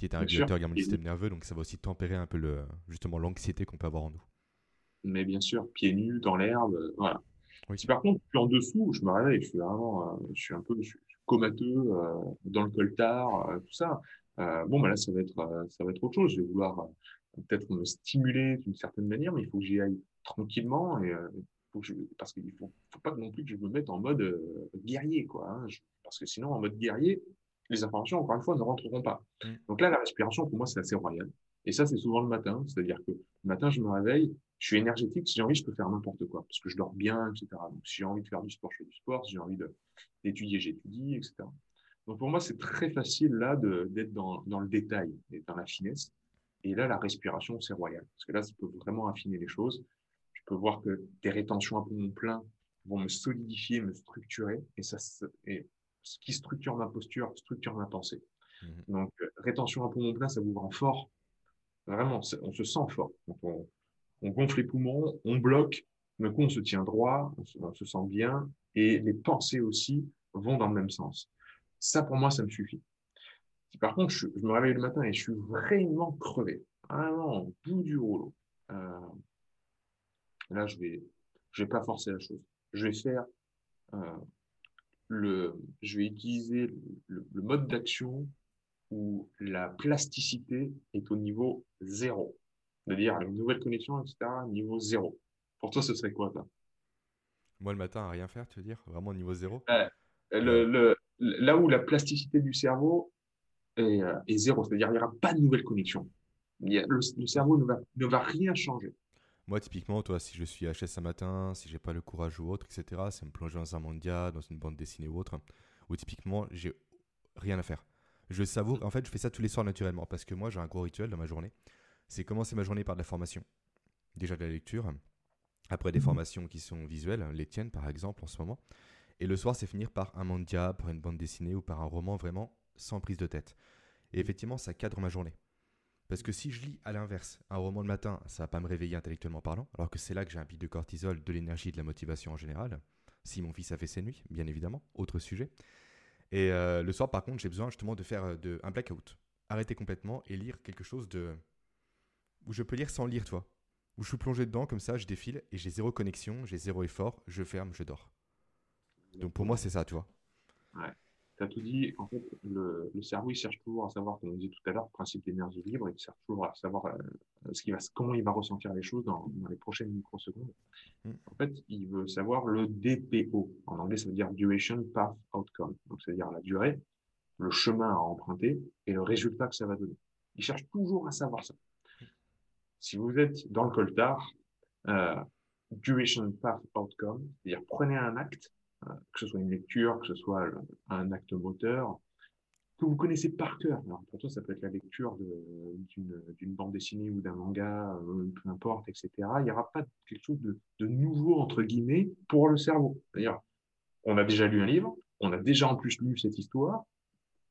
qui est un régulateur également du système nerveux, donc ça va aussi tempérer un peu le, justement l'anxiété qu'on peut avoir en nous. Mais bien sûr, pieds nus dans l'herbe, euh, voilà. Si par contre, plus en dessous, je me réveille, je suis vraiment, euh, je suis un peu je suis comateux euh, dans le coltard, tout ça. bon, bah là, ça va être, ça va être autre chose. Je vais vouloir peut-être me stimuler d'une certaine manière, mais il faut que j'y aille tranquillement et faut que parce qu'il faut, faut pas non plus que je me mette en mode guerrier, quoi. Hein. parce que sinon, en mode guerrier, les informations, encore une fois, ne rentreront pas. Mm. Donc là, la respiration, pour moi, c'est assez royal. Et ça, c'est souvent le matin. C'est-à-dire que le matin, je me réveille, je suis énergétique. Si j'ai envie, je peux faire n'importe quoi. Parce que je dors bien, etc. Donc, si j'ai envie de faire du sport, je fais du sport. Si j'ai envie d'étudier, j'étudie, etc. Donc, pour moi, c'est très facile, là, d'être dans, dans, le détail et dans la finesse. Et là, la respiration, c'est royal. Parce que là, ça peut vraiment affiner les choses. Je peux voir que des rétentions à poumon plein vont me solidifier, me structurer. Et ça, et ce qui structure ma posture, structure ma pensée. Mhm. Donc, euh, rétention à poumon plein, ça vous rend fort. Vraiment, on se sent fort. on, gonfle les poumons, on bloque, mais coup, on se tient droit, on se, sent bien, et les pensées aussi vont dans le même sens. Ça, pour moi, ça me suffit. Si par contre, je, me réveille le matin et je suis vraiment crevé, vraiment au bout du rouleau, euh, là, je vais, je vais pas forcer la chose. Je vais faire euh, le, je vais utiliser le, mode d'action où la plasticité est au niveau zéro. C'est-à-dire une nouvelle connexion, etc., niveau zéro. Pour toi, ce serait quoi, toi? Moi, le matin, à rien faire, tu veux dire? Vraiment au niveau zéro? Le, Là où la plasticité du cerveau est, euh, zéro, c'est-à-dire il n'y aura pas de nouvelle connexion. le, le, cerveau ne va, ne va rien changer. Moi, typiquement, toi, si je suis HS un matin, si j'ai pas le courage ou autre, etc., c'est me plonger dans un mondial, dans une bande dessinée ou autre, où typiquement, j'ai rien à faire. Je savoure, en fait, je fais ça tous les soirs naturellement, parce que moi, j'ai un gros rituel dans ma journée. C'est commencer ma journée par de la formation. Déjà de la lecture, après des mhm. formations qui sont visuelles, les tiennes par exemple en ce moment. Et le soir, c'est finir par un mandia, par une bande dessinée ou par un roman vraiment sans prise de tête. Et effectivement, ça cadre ma journée. Parce que si je lis à l'inverse un roman le matin, ça va pas me réveiller intellectuellement parlant, alors que c'est là que j'ai un pic de cortisol, de l'énergie de la motivation en général. Si mon fils a fait ses nuits, bien évidemment, autre sujet. Et euh, le soir, par contre, j'ai besoin justement de faire euh, un blackout. Arrêter complètement et lire quelque chose de. où je peux lire sans lire, toi. Où je suis plongé dedans, comme ça, je défile et j'ai zéro connexion, j'ai zéro effort, je ferme, je dors. Donc pour moi, c'est ça, tu vois. Ouais tu as tout dit. En fait, le, cerveau, il cherche toujours à savoir, comme on disait tout à l'heure, le principe d'énergie libre, il cherche toujours à savoir euh, ce qui va, comment il va ressentir les choses dans, les prochaines microsecondes. Mm. En fait, il veut savoir le DPO. En anglais, ça veut dire Duration Path Outcome. Donc, c'est-à-dire la durée, le chemin à emprunter et le résultat que ça va donner. Il cherche toujours à savoir ça. Si vous êtes dans le coltard, euh, Duration Path Outcome, c'est-à-dire prenez un acte que ce soit une lecture, que ce soit un acte moteur, que vous connaissez par cœur. Alors pour toi, ça peut être la lecture d'une bande dessinée ou d'un manga, euh, peu importe, etc. Il n'y aura pas quelque chose de, nouveau, entre guillemets, pour le cerveau. D'ailleurs, on a déjà lu un livre, on a déjà en plus lu cette histoire,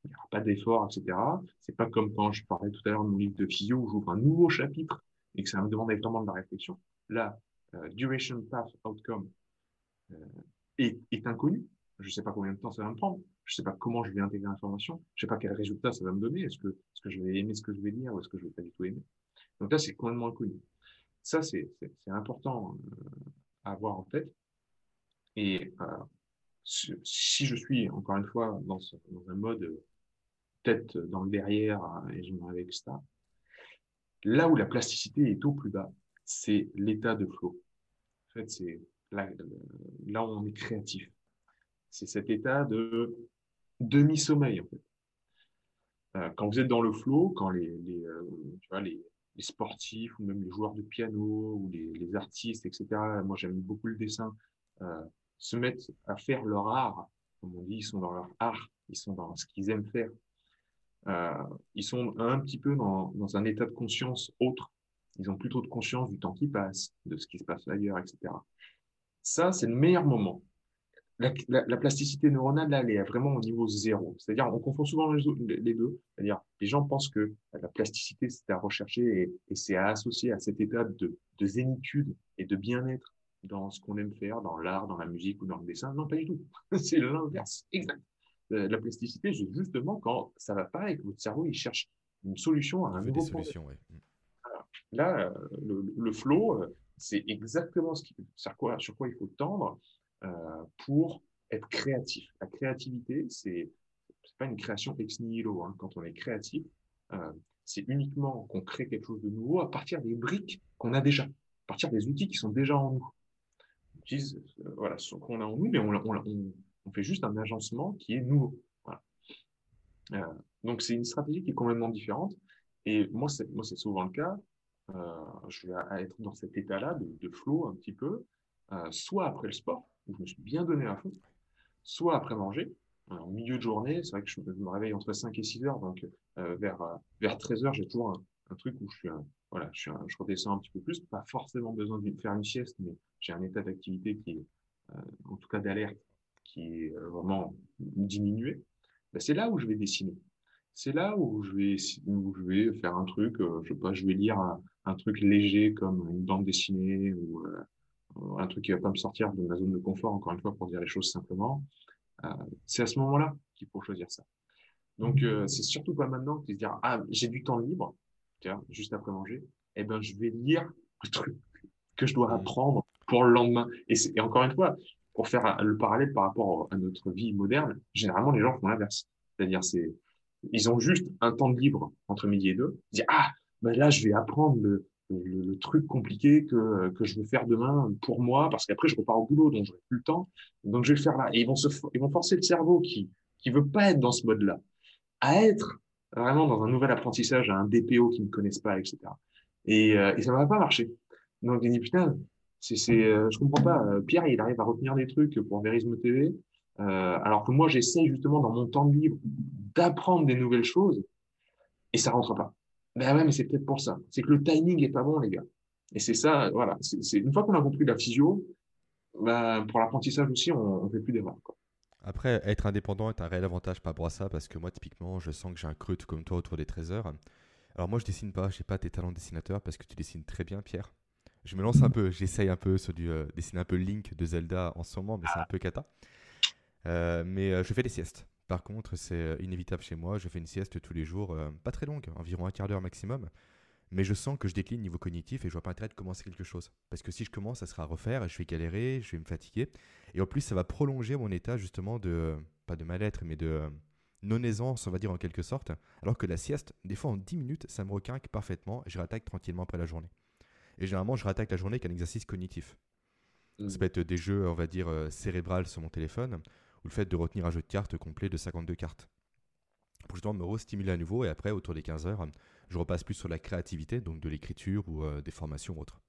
il n'y aura pas d'effort, etc. C'est pas comme quand je parlais tout à l'heure de mon livre de physio où j'ouvre un nouveau chapitre et que ça me demande vraiment de la réflexion. Là, euh, Duration Path Outcome, euh, est, inconnu. Je ne sais pas combien de temps ça va me prendre. Je ne sais pas comment je vais intégrer l'information. Je ne sais pas quel résultat ça va me donner. Est-ce que, est je vais aimer ce que je vais lire ou est-ce que je ne vais pas du tout aimer? Donc là, c'est complètement inconnu. Ça, c'est important euh, à avoir en tête. Et euh, si je suis, encore une fois, dans, dans un mode euh, tête dans le derrière et je me réveille avec ça, là où la plasticité est au plus bas, c'est l'état de flow. En fait, c'est là, où on est créatif. C'est cet état de demi-sommeil, en fait. Euh, quand vous êtes dans le flow, quand les, euh, tu vois, les, sportifs ou même les joueurs de piano ou les, artistes, etc., moi j'aime beaucoup le dessin, euh, se mettent à faire leur art, comme on dit, ils sont dans leur art, ils sont dans ce qu'ils aiment faire. Ils sont un petit peu dans, dans un état de conscience autre. Ils ont plutôt de conscience du temps qui passe, de ce qui se passe ailleurs, etc. Ça, c'est le meilleur moment. La, plasticité neuronale, là, elle est vraiment au niveau zéro. C'est-à-dire, on confond souvent les deux. C'est-à-dire, les gens pensent que la plasticité, c'est à rechercher et, c'est à associer à cette état de, zénitude et de bien-être dans ce qu'on aime faire, dans l'art, dans la musique ou dans le dessin. Non, pas du tout. c'est l'inverse, exact. Euh, la plasticité, justement, quand ça va pas et que votre cerveau, il cherche une solution à un nouveau des solutions, Là, euh, le, le flow, euh, c'est exactement ce sur, quoi, il faut tendre euh, pour être créatif. La créativité, c'est pas une création ex nihilo. Hein. Quand on est créatif, euh, c'est uniquement qu'on crée quelque chose de nouveau à partir des briques qu'on a déjà, à partir des outils qui sont déjà en nous. On utilise euh, voilà, ce qu'on a en nous, mais on, fait juste un agencement qui est nouveau. Donc c'est une stratégie qui est complètement différente. Et moi, c'est souvent le cas. Euh, je vais être dans cet état-là de, de, flow un petit peu, euh, soit après le sport, où je me suis bien donné à fond, soit après manger. en milieu de journée, c'est vrai que je me réveille entre 5 et 6 heures, donc euh, vers, vers 13 heures, j'ai toujours un, truc où je suis je redescends un petit peu plus, pas forcément besoin de faire une sieste, mais j'ai un état d'activité qui est, en tout cas d'alerte, qui est vraiment diminué. Ben, c'est là où je vais dessiner c'est là où je vais où je vais faire un truc je sais pas je vais lire un truc léger comme une bande dessinée ou euh, un truc qui va pas me sortir de ma zone de confort, encore une fois, pour dire les choses simplement, euh, c'est à ce moment-là qu'il faut choisir ça. Donc, euh, c'est surtout pas maintenant qu'il se dire, ah, j'ai du temps libre, juste après manger, eh ben, je vais lire le truc que je dois apprendre pour le lendemain. Et, et encore une fois, pour faire le parallèle par rapport à notre vie moderne, généralement, les gens font l'inverse. C'est-à-dire, c'est, ils ont juste un temps de libre entre midi et deux. Ils disent, ah, ben là, je vais apprendre le, truc compliqué que, je veux faire demain pour moi, parce qu'après, je repars au boulot, donc j'aurai plus le temps. Donc, je vais le faire là. Et ils vont, se, ils vont forcer le cerveau qui qui veut pas être dans ce mode-là à être vraiment dans un nouvel apprentissage, à un DPO qu'ils ne connaissent pas, etc. Et, euh, et ça va pas marcher. Donc, ils disent, putain, c'est, c'est, euh, je comprends pas. Euh, Pierre, il arrive à retenir des trucs pour Verisme TV, euh, alors que moi, j'essaye justement dans mon temps de libre d'apprendre des nouvelles choses et ça rentre pas. Ben ouais, mais c'est peut-être pour ça. C'est que le timing est pas bon, les gars. Et c'est ça, voilà. C'est une fois qu'on a compris la physio, ben, pour l'apprentissage aussi, on, ne fait plus d'erreurs. Après, être indépendant est un réel avantage par rapport à ça parce que moi, typiquement, je sens que j'ai un creux tout comme toi autour des 13 heures. Alors moi, je dessine pas, j'ai pas tes talents de dessinateur parce que tu dessines très bien, Pierre. Je me lance un peu, j'essaye un peu sur du euh, dessiner un peu Link de Zelda en ce moment, mais c'est un peu cata. Euh, mais euh, je fais des siestes. Par contre, c'est inévitable chez moi. Je fais une sieste tous les jours, pas très longue, environ un quart d'heure maximum. Mais je sens que je décline niveau cognitif et je vois pas intérêt de commencer quelque chose. Parce que si je commence, ça sera à refaire, je vais galérer, je vais me fatiguer. Et en plus, ça va prolonger mon état justement de, pas de mal-être, mais de non-aisance, on va dire en quelque sorte. Alors que la sieste, des fois en 10 minutes, ça me requinque parfaitement et je rattaque tranquillement après la journée. Et généralement, je rattaque la journée avec un exercice cognitif. Ça peut être des jeux, on va dire, euh, cérébrales sur mon téléphone, ou le fait de retenir un jeu de cartes complet de 52 cartes. Pour justement me re-stimuler à nouveau, et après, autour des 15 heures, je repasse plus sur la créativité, donc de l'écriture ou euh, des formations ou autres.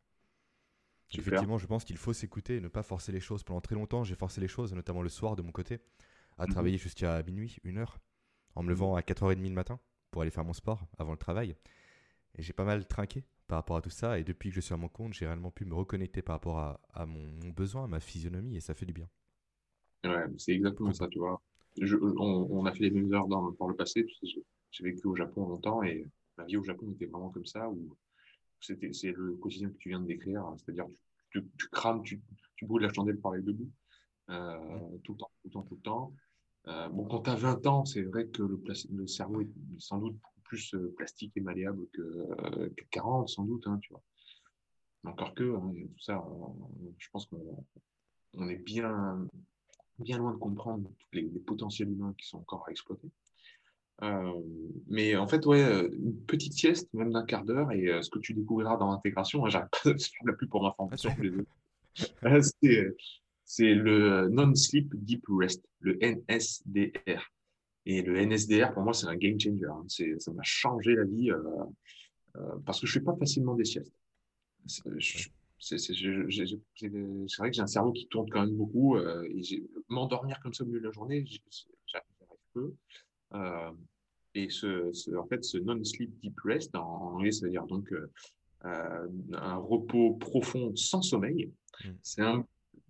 Effectivement, je pense qu'il faut s'écouter et ne pas forcer les choses. Pendant très longtemps, j'ai forcé les choses, notamment le soir de mon côté, à mhm. travailler jusqu'à minuit, une heure, en me mhm. levant à 4h30 le matin pour aller faire mon sport avant le travail. Et j'ai pas mal trinqué par rapport à tout ça. Et depuis que je suis à mon compte, j'ai réellement pu me reconnecter par rapport à, mon, besoin, à ma physionomie, et ça fait du bien. Ouais, c'est exactement ça, tu vois. on, a fait les mêmes heures dans, par le passé. J'ai vécu au Japon longtemps et ma vie au Japon était vraiment comme ça, où c'était, c'est le quotidien que tu viens de décrire, c'est-à-dire tu, tu, crames, tu, tu brûles la chandelle par les deux bouts, euh, tout le temps, tout le temps, tout le temps. Euh, bon, quand tu as 20 ans, c'est vrai que le, le cerveau est sans doute plus euh, plastique et malléable que, 40, sans doute, hein, tu vois. Encore que, hein, tout ça, je pense qu'on on est bien, bien loin de comprendre les, les, potentiels humains qui sont encore à exploiter. Euh, mais en fait, ouais, euh, une petite sieste, même d'un quart d'heure, et euh, ce que tu découvriras dans l'intégration, hein, j'arrête pas de la pub pour ma formation c'est le Non-Sleep Deep Rest, le NSDR. Et le NSDR, pour moi, c'est un game changer. Hein. Ça m'a changé la vie parce que je ne fais pas facilement des siestes. C'est vrai que j'ai un cerveau qui tourne quand même beaucoup. et m'endormir comme ça au milieu de la journée, j'arrive peu. Euh, et ce, en fait, ce non-sleep deep rest, en anglais, ça veut dire donc euh, euh, un repos profond sans sommeil. Mm. C'est un,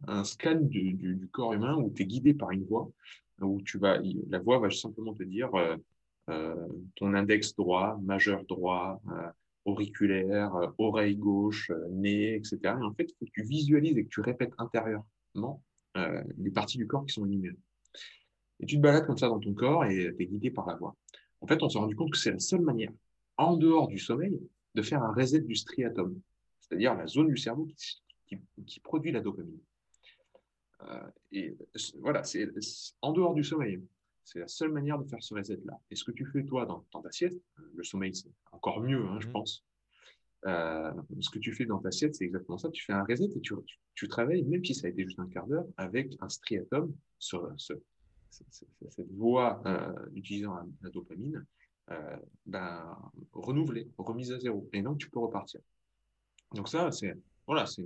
un, scan du, du, corps humain où tu es guidé par une voix, où tu vas, la voix va simplement te dire ton index droit, majeur droit, auriculaire, oreille gauche, nez, etc. Et en fait, il faut que tu visualises et que tu répètes intérieurement les parties du corps qui sont énumérées. Et tu te balades comme ça dans ton corps et tu es guidé par la voix. En fait, on s'est rendu compte que c'est la seule manière, en dehors du sommeil, de faire un reset du striatum, c'est-à-dire la zone du cerveau qui, produit la dopamine. Euh, et voilà, c'est en dehors du sommeil. C'est la seule manière de faire ce reset-là. Et ce que tu fais, toi, dans, ta sieste, le sommeil, c'est encore mieux, hein, je mmh. pense. Euh, ce que tu fais dans ta sieste, c'est exactement ça. Tu fais un reset et tu, tu, travailles, même si ça a été juste un quart d'heure, avec un striatum sur, ce cette voie euh, utilisant la, dopamine, euh, ben, renouvelée, remise à zéro. Et donc, tu peux repartir. Donc ça, c'est voilà, c'est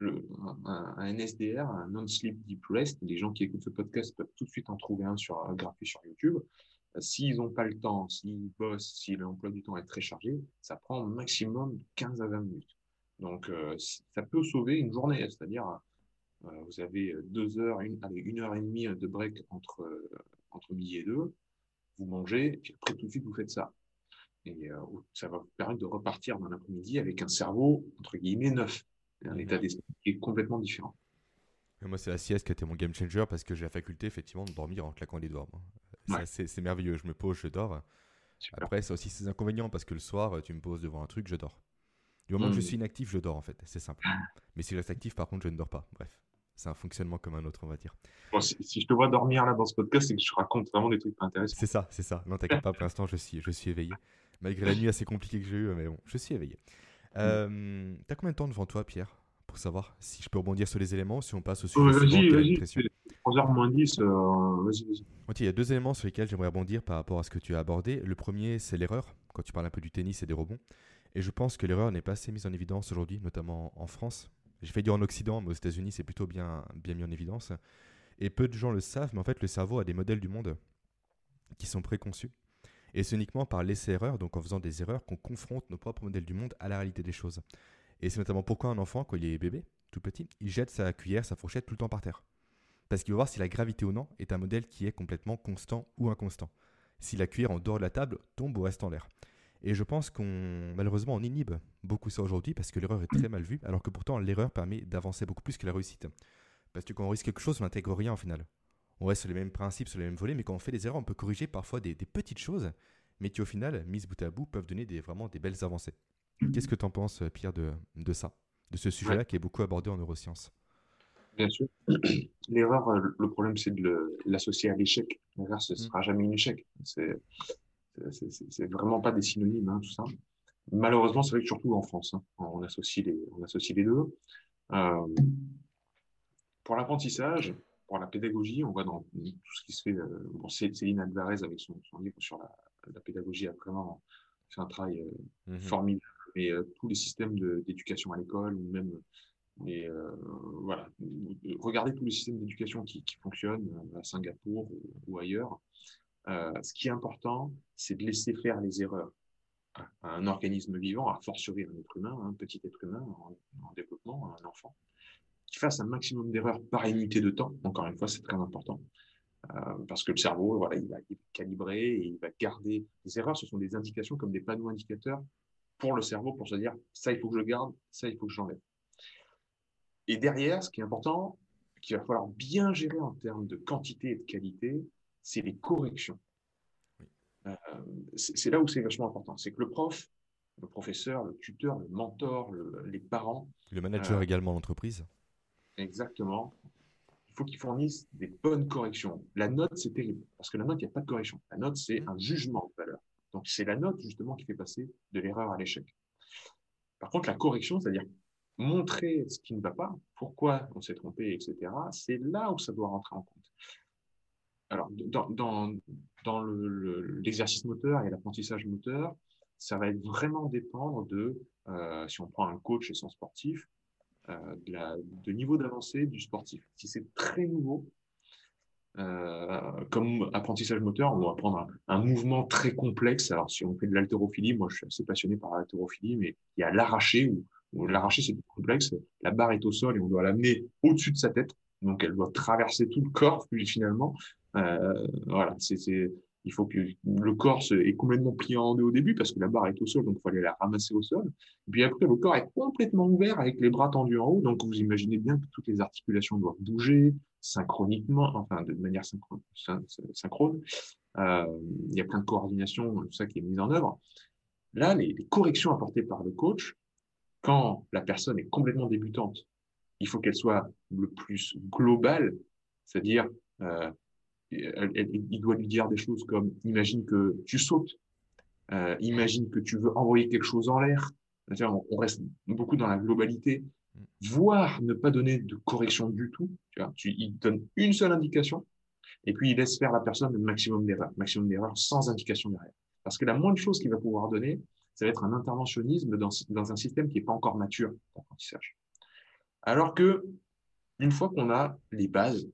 un, NSDR, un non-sleep deep rest. Les gens qui écoutent ce podcast peuvent tout de suite en trouver un sur gratuit sur YouTube. S'ils n'ont pas le temps, s'ils bossent, si l'emploi du temps est très chargé, ça prend maximum 15 à 20 minutes. Donc, euh, ça peut sauver une journée, c'est-à-dire euh, vous avez euh, deux heures, une, heure et demie de break euh, entre midi et deux. Vous mangez, puis après tout de suite vous faites ça. Et ça va vous permettre de repartir dans l'après-midi avec un cerveau, entre guillemets, neuf. Un mmh. état d'esprit qui est complètement différent. moi, c'est la sieste qui a été mon game changer parce que j'ai la faculté, effectivement, de dormir en claquant les doigts. C'est merveilleux. Je me pose, je dors. Après, ça a aussi ses inconvénients parce que le soir, tu me poses devant un truc, je dors. Du moment que je mmh. suis inactif, je dors en fait. C'est simple. Mais si je reste actif, par contre, je ne dors pas. Bref c'est un fonctionnement comme un autre, on va dire. si, je te vois dormir là dans ce podcast, c'est que je raconte vraiment des trucs intéressants. C'est ça, c'est ça. Non, t'inquiète pas, pour l'instant, je suis, je suis éveillé. Malgré la nuit assez compliquée que j'ai eue, mais bon, je suis éveillé. Euh, T'as combien de temps devant toi, Pierre, pour savoir si je peux rebondir sur les éléments, si on passe au sujet Vas-y, vas-y. 3h moins 10, euh, vas-y, vas-y. il y a deux éléments sur lesquels j'aimerais rebondir par rapport à ce que tu as abordé. Le premier, c'est l'erreur, quand tu parles un peu du tennis et des rebonds. Et je pense que l'erreur n'est pas assez mise en évidence aujourd'hui, notamment en France. J'ai fait dire en Occident, mais aux États-Unis, c'est plutôt bien, bien mis en évidence. Et peu de gens le savent, mais en fait, le cerveau a des modèles du monde qui sont préconçus. Et c'est uniquement par l'essai-erreur, donc en faisant des erreurs, qu'on confronte nos propres modèles du monde à la réalité des choses. Et c'est notamment pourquoi un enfant, quand il est bébé, tout petit, il jette sa cuillère, sa fourchette tout le temps par terre. Parce qu'il va voir si la gravité ou non est un modèle qui est complètement constant ou inconstant. Si la cuillère en dehors de la table tombe ou reste en l'air. Et je pense qu'on, malheureusement, on inhibe beaucoup ça aujourd'hui parce que l'erreur est très mal vue, alors que pourtant l'erreur permet d'avancer beaucoup plus que la réussite. Parce que quand on risque quelque chose, on n'intègre rien au final. On reste sur les mêmes principes, sur les mêmes volets, mais quand on fait des erreurs, on peut corriger parfois des, petites choses, mais qui au final, mises bout à bout, peuvent donner des, vraiment des belles avancées. Qu'est-ce que tu en penses, Pierre, de, de ça, de ce sujet-là qui est beaucoup abordé en neurosciences? Bien sûr. L'erreur, euh, le problème, c'est de l'associer à l'échec. L'erreur, ce ne mm. sera jamais un échec. C'est vraiment pas des synonymes, hein, tout ça. Malheureusement, c'est vrai que surtout en France, hein, on, associe les, on associe les deux. Euh, pour l'apprentissage, pour la pédagogie, on voit dans tout ce qui se fait. Euh, bon, Céline Alvarez, avec son, livre sur la, pédagogie, a vraiment fait un travail euh, mm-hmm. formidable. Mais tous les systèmes d'éducation à l'école, ou même mais voilà, regardez tous les systèmes d'éducation qui, qui, fonctionnent à Singapour ou ailleurs. Euh, ce qui est important, c'est de laisser faire les erreurs à un organisme vivant, à fortiori un être humain, un petit être humain en, développement, un enfant, qui fasse un maximum d'erreurs par unité de temps. Encore une fois, c'est très important. Euh, parce que le cerveau, voilà, il va, calibrer et il va garder. Les erreurs, ce sont des indications comme des panneaux indicateurs pour le cerveau pour se dire ça, il faut que je le garde, ça, il faut que j'enlève. Et derrière, ce qui est important, qu'il va falloir bien gérer en termes de quantité et de qualité, c'est les corrections. Euh, c'est là où c'est vachement important. C'est que le prof, le professeur, le tuteur, le mentor, les parents. Le manager euh, également, l'entreprise. Exactement. Il faut qu'ils fournissent des bonnes corrections. La note, c'est terrible, parce que la note, il n'y a pas de correction. La note, c'est un jugement de valeur. Donc, c'est la note, justement, qui fait passer de l'erreur à l'échec. Par contre, la correction, c'est-à-dire montrer ce qui ne va pas, pourquoi on s'est trompé, etc., c'est là où ça doit rentrer en compte alors, dans, dans, dans l'exercice moteur et l'apprentissage moteur, ça va vraiment dépendre de, euh, si on prend un coach et son sportif, de, la, de, niveau d'avancée du sportif. Si c'est très nouveau, euh, comme apprentissage moteur, on va prendre un, mouvement très complexe. Alors, si on fait de l'haltérophilie, moi je suis assez passionné par l'haltérophilie, mais il y a l'arraché, où, l'arraché c'est complexe, la barre est au sol et on doit l'amener au-dessus de sa tête. Donc, elle doit traverser tout le corps, finalement. Euh, voilà, c'est, il faut que le corps est complètement plié en deux au début parce que la barre est au sol, donc il aller la ramasser au sol. Et puis après, le corps est complètement ouvert avec les bras tendus en haut, donc vous imaginez bien que toutes les articulations doivent bouger synchroniquement, enfin de manière synchrone. Euh, il y a plein de coordination, tout ça qui est mis en œuvre. Là, les, les corrections apportées par le coach, quand la personne est complètement débutante, il faut qu'elle soit le plus globale, c'est-à-dire euh, il doit lui dire des choses comme imagine que tu sautes, euh, imagine que tu veux envoyer quelque chose en l'air. On reste beaucoup dans la globalité, voire ne pas donner de correction du tout. Tu vois, il donne une seule indication et puis il laisse faire la personne le maximum d'erreurs, maximum d'erreurs sans indication derrière. Parce que la moindre chose qu'il va pouvoir donner, ça va être un interventionnisme dans, dans un système qui n'est pas encore mature d'apprentissage. Alors que une fois qu'on a les bases,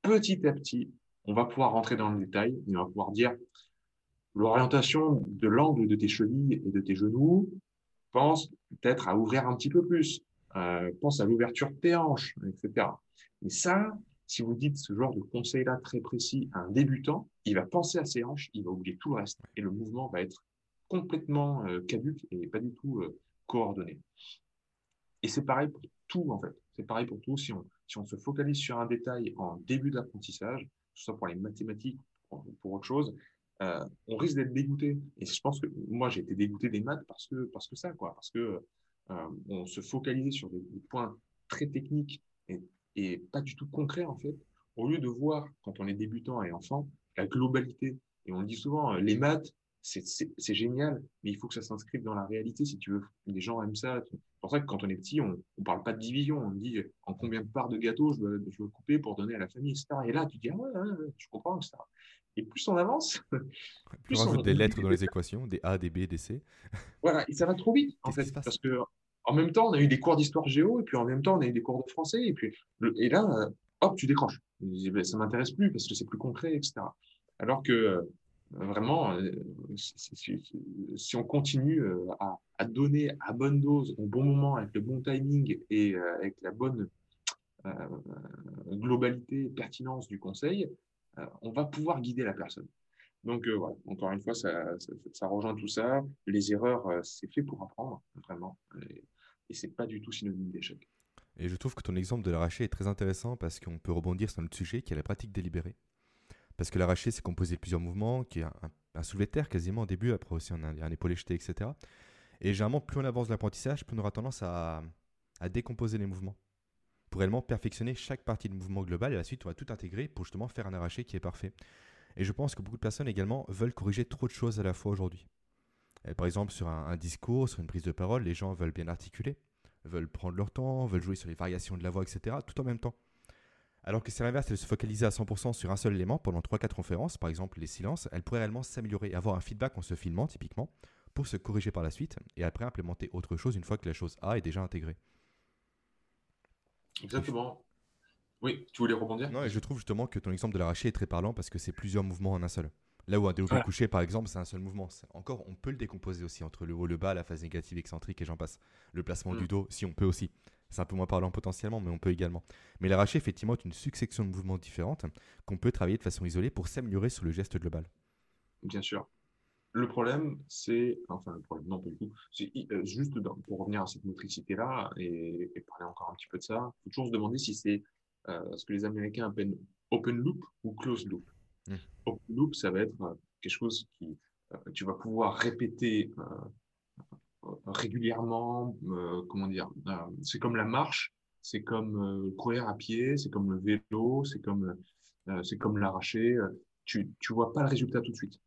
petit à petit, on va pouvoir rentrer dans le détail on va pouvoir dire l'orientation de l'angle de tes chevilles et de tes genoux, pense peut-être à ouvrir un petit peu plus, euh, pense à l'ouverture de tes hanches, etc. Et ça, si vous dites ce genre de conseil-là très précis à un débutant, il va penser à ses hanches, il va oublier tout le reste et le mouvement va être complètement euh, caduque et pas du tout euh, coordonné. Et c'est pareil pour tout en fait. C'est pareil pour tout. Si on, si on se focalise sur un détail en début d'apprentissage, ce soit pour les mathématiques ou pour, autre chose, euh, on risque d'être dégoûté. Et je pense que moi, j'ai été dégoûté des maths parce que, parce que ça, quoi. Parce que euh, on se focalisait sur des, points très techniques et, et, pas du tout concrets, en fait, au lieu de voir, quand on est débutant et enfant, la globalité. Et on dit souvent, euh, les maths, c'est génial, mais il faut que ça s'inscrive dans la réalité si tu veux. Les gens aiment ça. C'est pour ça que quand on est petit, on ne parle pas de division. On dit en combien de parts de gâteau je je couper pour donner à la famille, etc. Et là, tu dis, ah ouais, je comprends, etc. Et plus on avance, plus on rajoute des lettres dans les équations, des A, des B, des C. Voilà, et ça va trop vite, en fait. Parce que en même temps, on a eu des cours d'histoire géo, et puis en même temps, on a eu des cours de français, et puis et là, hop, tu décroches. Ben, ça m'intéresse plus parce que c'est plus concret, etc. Alors que vraiment, euh, si on continue euh, à, donner à bonne dose, au bon moment, avec le bon timing et euh, avec la bonne globalité, pertinence du conseil, on va pouvoir guider la personne. Donc voilà, encore une fois, ça, ça, rejoint tout ça. Les erreurs, c'est fait pour apprendre, vraiment. Et, et c'est pas du tout synonyme d'échec. Et je trouve que ton exemple de l'arraché est très intéressant parce qu'on peut rebondir sur notre sujet qui est la pratique délibérée. Parce que l'arraché, c'est composé de plusieurs mouvements, qui est un, soulevé de terre quasiment au début, après aussi a un épaulé jeté, etc. Et généralement, plus on avance l'apprentissage, plus on aura tendance à, décomposer les mouvements. Pour réellement perfectionner chaque partie du mouvement global, et la suite, on va tout intégrer pour justement faire un arraché qui est parfait. Et je pense que beaucoup de personnes également veulent corriger trop de choses à la fois aujourd'hui. Par exemple, sur un discours, sur une prise de parole, les gens veulent bien articuler veulent prendre leur temps, veulent jouer sur les variations de la voix, etc., tout en même temps. Alors que si l'inverse, elle se focaliser à 100% sur un seul élément pendant 3-4 conférences, par exemple les silences, elle pourrait réellement s'améliorer, avoir un feedback en se filmant typiquement, pour se corriger par la suite, et après implémenter autre chose une fois que la chose A est déjà intégrée. Exactement. Oui, tu voulais rebondir? Non, et je trouve justement que ton exemple de l'arraché est très parlant parce que c'est plusieurs mouvements en un seul. Là où un développé couché, par exemple, c'est un seul mouvement. Encore, on peut le décomposer aussi entre le haut, le bas, la phase négative, excentrique et j'en passe. Le placement du mm. dos, si on peut aussi. C'est un peu moins parlant potentiellement, mais on peut également. Mais l'arraché, effectivement, est une succession de mouvements différentes qu'on peut travailler de façon isolée pour s'améliorer sur le geste global. Bien sûr. Le problème, c'est. Enfin, le problème, non, pas du tout. C'est euh, juste pour revenir à cette motricité-là et, parler encore un petit peu de ça, il faut toujours se demander si c'est euh, ce que les Américains appellent open loop ou closed loop. Mmh. Open loop, ça va être euh, quelque chose qui euh, tu vas pouvoir répéter euh, régulièrement. comment dire C'est comme la marche, c'est comme courir à pied, c'est comme le vélo, c'est comme c'est comme l'arracher. Tu tu vois pas le résultat tout de suite.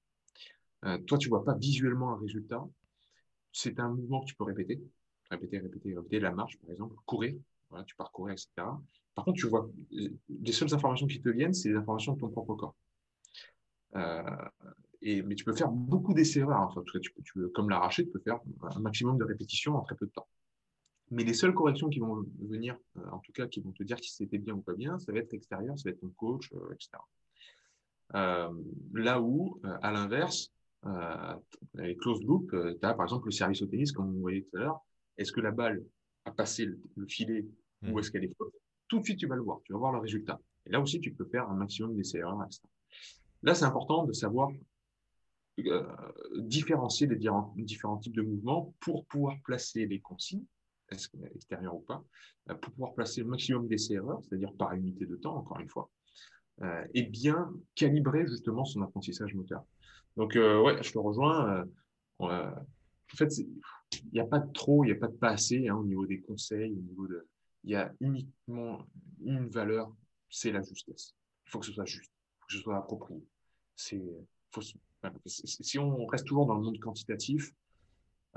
toi, tu vois pas visuellement le résultat. C'est un mouvement que tu peux répéter, répéter, répéter, répéter. La marche, par exemple, courir. Voilà, tu pars courir, etc. Par contre, tu vois, les seules informations qui te viennent, c'est les informations de ton propre corps. Euh, et, mais tu peux faire beaucoup d'essais-erreurs. Enfin, tu tu comme l'arracher, tu peux faire un maximum de répétitions en très peu de temps. Mais les seules corrections qui vont venir, euh, en tout cas, qui vont te dire si c'était bien ou pas bien, ça va être extérieur, ça va être ton coach, euh, etc. là où, à l'inverse, les close loop, tu as par exemple le service au tennis, comme on voyait tout à l'heure. Est-ce que la balle a passé le, filet ou mmh. est-ce qu'elle est faute Tout de suite, tu vas le voir, tu vas voir le résultat. Et là aussi, tu peux faire un maximum d'essais-erreurs, etc. Là, c'est important de savoir euh, différencier les différents, types de mouvements pour pouvoir placer les consignes, extérieures ou pas, euh, pour pouvoir placer le maximum d'essais-erreurs, c'est-à-dire par unité de temps, encore une fois, euh, et bien calibrer justement son apprentissage moteur. Donc, ouais, je te rejoins. en fait, il n'y a pas de trop, il n'y a pas de pas assez hein, au niveau des conseils, au niveau de. Il y a uniquement une valeur, c'est la justesse. Il faut que ce soit juste, il faut que ce soit approprié si on reste toujours dans le monde quantitatif,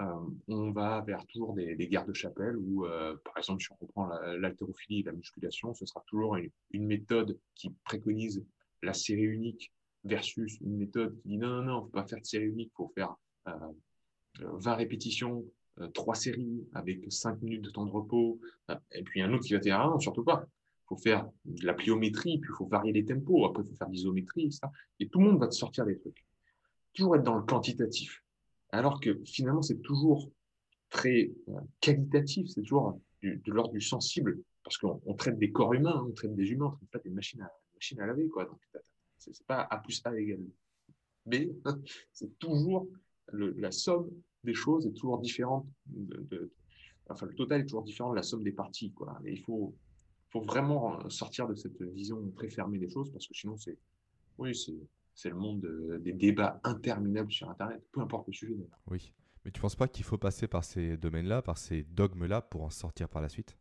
euh, on va vers toujours des, guerres de chapelle où, euh, par exemple, si on reprend l'haltérophilie et la musculation, ce sera toujours une, méthode qui préconise la série unique versus une méthode qui dit non, non, non, on ne peut pas faire de série unique, faut faire 20 euh, répétitions, 3 séries avec 5 minutes de temps de repos, et puis un autre qui va dire ah non, surtout pas, faut faire de la pliométrie, puis il faut varier les tempos, après il faut faire l'isométrie, etc. Et tout le monde va te sortir des trucs. Toujours être dans le quantitatif. Alors que finalement, c'est toujours très euh, qualitatif, c'est toujours de l'ordre du sensible, parce qu'on traite des corps humains, on traite des humains, on traite pas des machines à, laver, quoi. Donc, c'est pas A plus A égale B, c'est toujours la somme des choses est toujours différente. Enfin, le total est toujours différent de la somme des parties, quoi. Et il faut, faut vraiment euh, sortir de cette vision très fermée des choses parce que sinon, c'est oui, c'est le monde des débats interminables sur Internet, peu importe le sujet Oui, mais tu ne penses pas qu'il faut passer par ces domaines-là, par ces dogmes-là pour en sortir par la suite?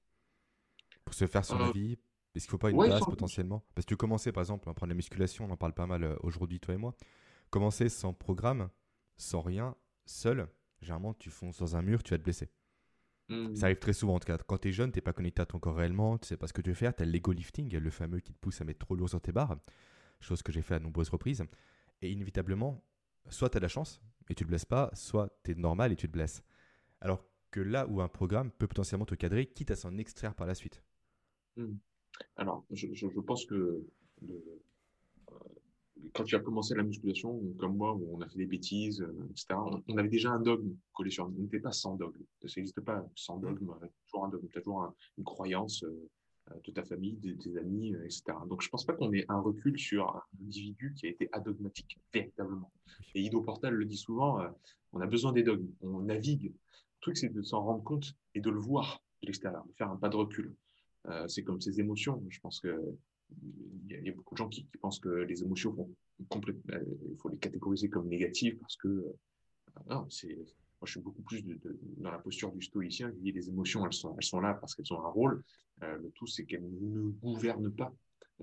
Pour se faire son euh, avis? Est-ce qu'il ne faut pas une base potentiellement? Parce que tu commençais par exemple, on va prendre la musculation, on en parle pas mal euh, aujourd'hui, toi et moi. Commencer sans programme, sans rien, seul, généralement tu fonces dans un mur, tu vas te blesser. Mm. Ça arrive très souvent en tout cas. Quand tu es jeune, tu pas connecté à ton corps réellement, tu sais pas ce que tu veux faire. Tu as l'ego lifting, le fameux qui te pousse à mettre trop lourd sur tes barres, chose que j'ai fait à nombreuses reprises. Et inévitablement, soit tu as de la chance et tu te blesses pas, soit tu es normal et tu te blesses. Alors que là où un programme peut potentiellement te cadrer, quitte à s'en extraire par la suite. Mm. Alors, je, je, pense que quand tu as commencé la musculation, comme moi, où on a fait des bêtises, euh, etc., on, avait déjà un dogme collé sur nous. On n'était pas sans dogme. Ça n'existe pas sans dogme. toujours un dogme. toujours une croyance. Euh, euh, de ta famille, de tes amis, etc. Donc je pense pas qu'on ait un recul sur un individu qui a été adogmatique, véritablement. Et Ido Portal le dit souvent, on a besoin des dogmes, on navigue. Le truc, c'est de s'en rendre compte et de le voir de l'extérieur, de faire un pas de recul. c'est comme ces émotions. Je pense que il y, a beaucoup de gens qui, pensent que les émotions vont complètement, il faut les catégoriser comme négatives parce que non, c'est moi, je suis beaucoup plus dans la posture du stoïcien qui dit les émotions, elles sont, elles sont là parce qu'elles ont un rôle. Euh, le tout, c'est qu'elles ne gouvernent pas.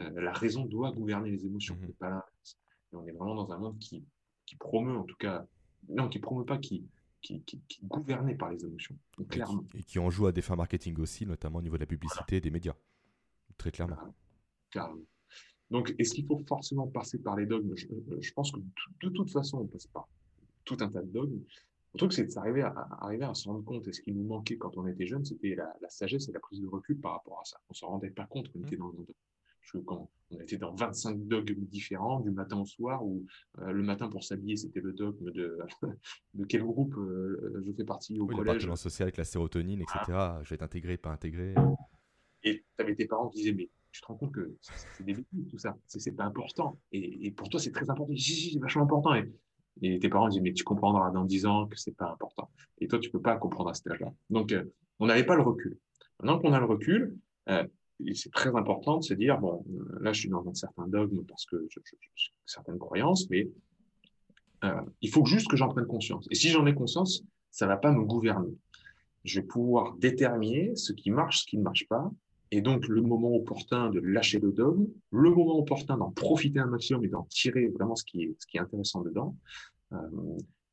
Euh, la raison doit gouverner les émotions, mmh pas l'inverse. on est vraiment dans un monde qui, qui promeut, en tout cas, non, qui promeut pas, qui, qui, qui, est gouverné par les émotions, clairement. Et qui, en joue à des fins marketing aussi, notamment au niveau de la publicité et des médias. Très clairement. Donc, est-ce qu'il faut forcément passer par les dogmes? Je, je, pense que de, toute façon, on passe par tout un tas de dogmes. Le truc, c'est d'arriver à, arriver à se rendre compte. Et ce qui nous manquait quand on était jeune, c'était la, sagesse et la prise de recul par rapport à ça. On ne s'en rendait pas compte qu'on était mmh. dans un dogme. Parce que quand on était dans 25 dogmes différents, du matin au soir, où euh, le matin pour s'habiller, c'était le dogme de, de quel groupe euh, je fais partie au collège. Le social avec la sérotonine, etc. Je vais être intégré, pas intégré. Et tu avais tes parents qui disaient, mais tu te rends compte que c'est des bêtises, tout ça. C'est pas important. Et, et, pour toi, c'est très important. c'est vachement important. Et tes parents disent, mais tu comprendras dans 10 ans que c'est pas important. Et toi, tu peux pas comprendre à cet âge-là. Donc, euh, on n'avait pas le recul. Maintenant qu'on a le recul, euh, c'est très important de se dire, bon, euh, là, je suis dans un certain dogme parce que j'ai certaines croyances, mais il faut juste que j'en prenne conscience. Et si j'en ai conscience, ça va pas me gouverner. Je vais pouvoir déterminer ce qui marche, ce qui ne marche pas, et donc, le moment opportun de lâcher le dogme, le moment opportun d'en profiter un maximum et d'en tirer vraiment ce qui est, ce qui est intéressant dedans. Euh,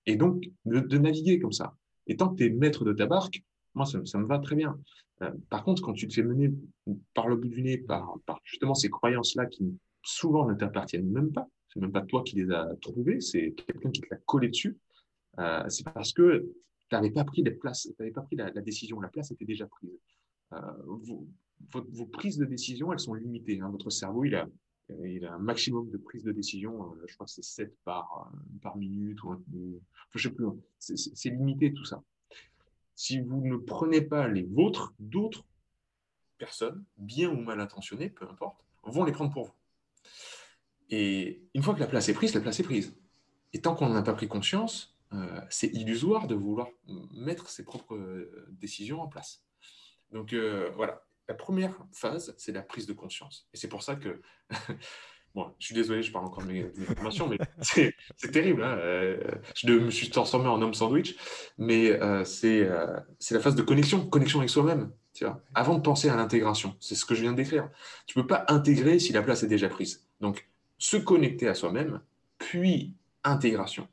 et donc, de, naviguer comme ça. Et tant que tu es maître de ta barque, moi, ça, me va très bien. Euh, par contre, quand tu te fais mener par le bout du nez, par, par justement ces croyances-là qui souvent ne t'appartiennent même pas, c'est même pas toi qui les as trouvées, c'est quelqu'un qui te l'a collé dessus, euh, c'est parce que tu n'avais pas pris la place, tu n'avais pas pris la, décision, la place était déjà prise. Vos prises de décision, elles sont limitées. Hein. Votre cerveau, il a, il a un maximum de prises de décision. Euh, je crois que c'est 7 par, euh, par minute. Ou, je sais plus. Hein. C'est limité tout ça. Si vous ne prenez pas les vôtres, d'autres personnes, bien ou mal intentionnées, peu importe, vont les prendre pour vous. Et une fois que la place est prise, la place est prise. Et tant qu'on n'en a pas pris conscience, euh, c'est illusoire de vouloir mettre ses propres décisions en place. Donc voilà, la première phase, c'est la prise de conscience. Et c'est pour ça que, bon, je suis désolé, je parle encore de mes, informations, mais c'est terrible. Hein, euh, je me suis transformé en homme sandwich, mais euh, euh, c'est la phase de connexion, connexion avec soi-même. Avant de penser à l'intégration, c'est ce que je viens de décrire. Tu ne peux pas intégrer si la place est déjà prise. Donc, se connecter à soi-même, puis intégration.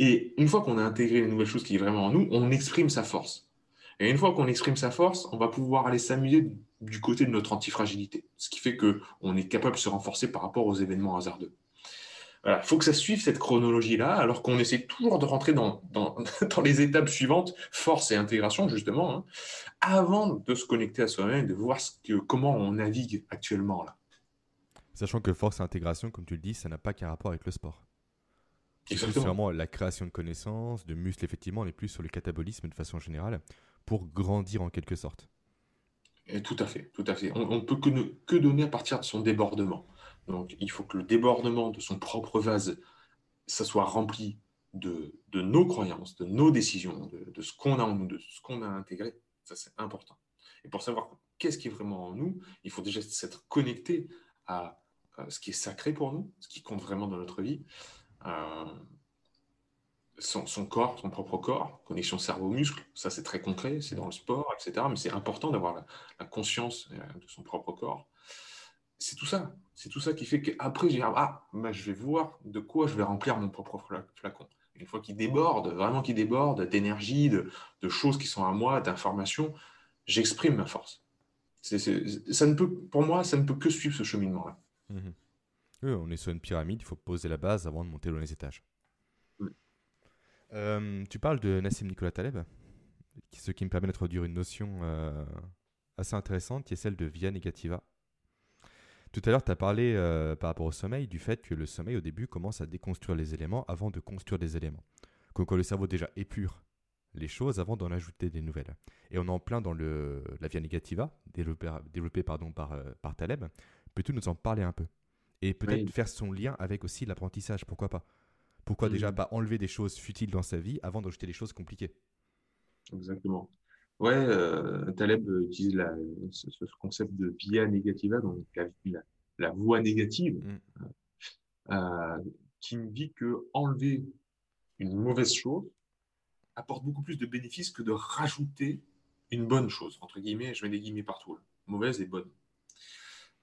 Et une fois qu'on a intégré les nouvelles choses qui est vraiment en nous, on exprime sa force. Et une fois qu'on exprime sa force, on va pouvoir aller s'amuser du côté de notre antifragilité, ce qui fait qu'on est capable de se renforcer par rapport aux événements hasardeux. Il faut que ça suive cette chronologie-là, alors qu'on essaie toujours de rentrer dans, dans, les étapes suivantes, force et intégration, justement, hein, avant de se connecter à soi-même, de voir ce que, comment on navigue actuellement là. Sachant que force et intégration, comme tu le dis, ça n'a pas qu'un rapport avec le sport. C'est vraiment la création de connaissances, de muscles, effectivement, on est plus sur le catabolisme de façon générale pour grandir en quelque sorte. Et tout à fait, tout à fait. On ne peut que, que donner à partir de son débordement. Donc il faut que le débordement de son propre vase, ça soit rempli de, nos croyances, de nos décisions, de, ce qu'on a en nous, de ce qu'on a intégré. Ça, c'est important. Et pour savoir qu'est-ce qui est vraiment en nous, il faut déjà s'être connecté à, ce qui est sacré pour nous, ce qui compte vraiment dans notre vie. Euh, son, corps, son propre corps, connexion cerveau-muscle, ça c'est très concret, c'est dans le sport, etc. Mais c'est important d'avoir la, conscience euh, de son propre corps. C'est tout ça. C'est tout ça qui fait qu'après, j'ai ah, bah, je vais voir de quoi je vais remplir mon propre flacon. Une fois qu'il déborde, vraiment qu'il déborde d'énergie, de, choses qui sont à moi, d'informations, j'exprime ma force. ça ne peut, pour moi, ça ne peut que suivre ce cheminement-là. Mmh on est sur une pyramide, il faut poser la base avant de monter dans les étages. Euh, tu parles de Nassim Nicolas Taleb, ce qui me permet d'introduire une notion euh, assez intéressante qui est celle de via negativa. Tout à l'heure, tu as parlé euh, par rapport au sommeil du fait que le sommeil au début commence à déconstruire les éléments avant de construire des éléments. Quand, le cerveau déjà épure les choses avant d'en ajouter des nouvelles. Et on est en plein dans le, la via negativa, développée, développé pardon, par, par Taleb. Peux-tu nous en parler un peu? Et peut-être faire son lien avec aussi l'apprentissage, pourquoi pas? Pourquoi déjà pas enlever des choses futiles dans sa vie avant d'ajouter des choses compliquées? Exactement. Ouais, euh, Taleb utilise la, ce, concept de via negativa, donc la, la, voie négative, mm. euh, qui me dit que enlever une mauvaise chose apporte beaucoup plus de bénéfices que de rajouter une bonne chose. Entre guillemets, je mets des guillemets partout, mauvaise et bonne.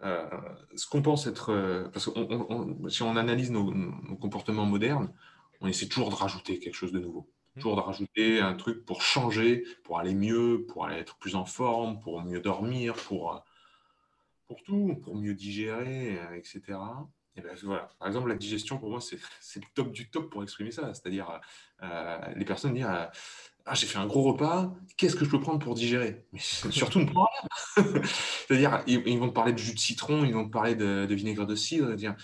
Euh, ce qu'on pense être. parce que si on analyse nos, nos, comportements modernes, on essaie toujours de rajouter quelque chose de nouveau. Mmh. Toujours de rajouter un truc pour changer, pour aller mieux, pour aller être plus en forme, pour mieux dormir, pour, euh, pour tout, pour mieux digérer, euh, etc. Et ben, voilà. Par exemple, la digestion, pour moi, c'est le top du top pour exprimer ça. C'est-à-dire, euh, les personnes disent Ah, j'ai fait un gros repas, qu'est-ce que je peux prendre pour digérer? Mais surtout, ne prends rien. C'est-à-dire, ils, vont te parler de jus de citron, ils vont te parler de, vinaigre de cidre. Dire,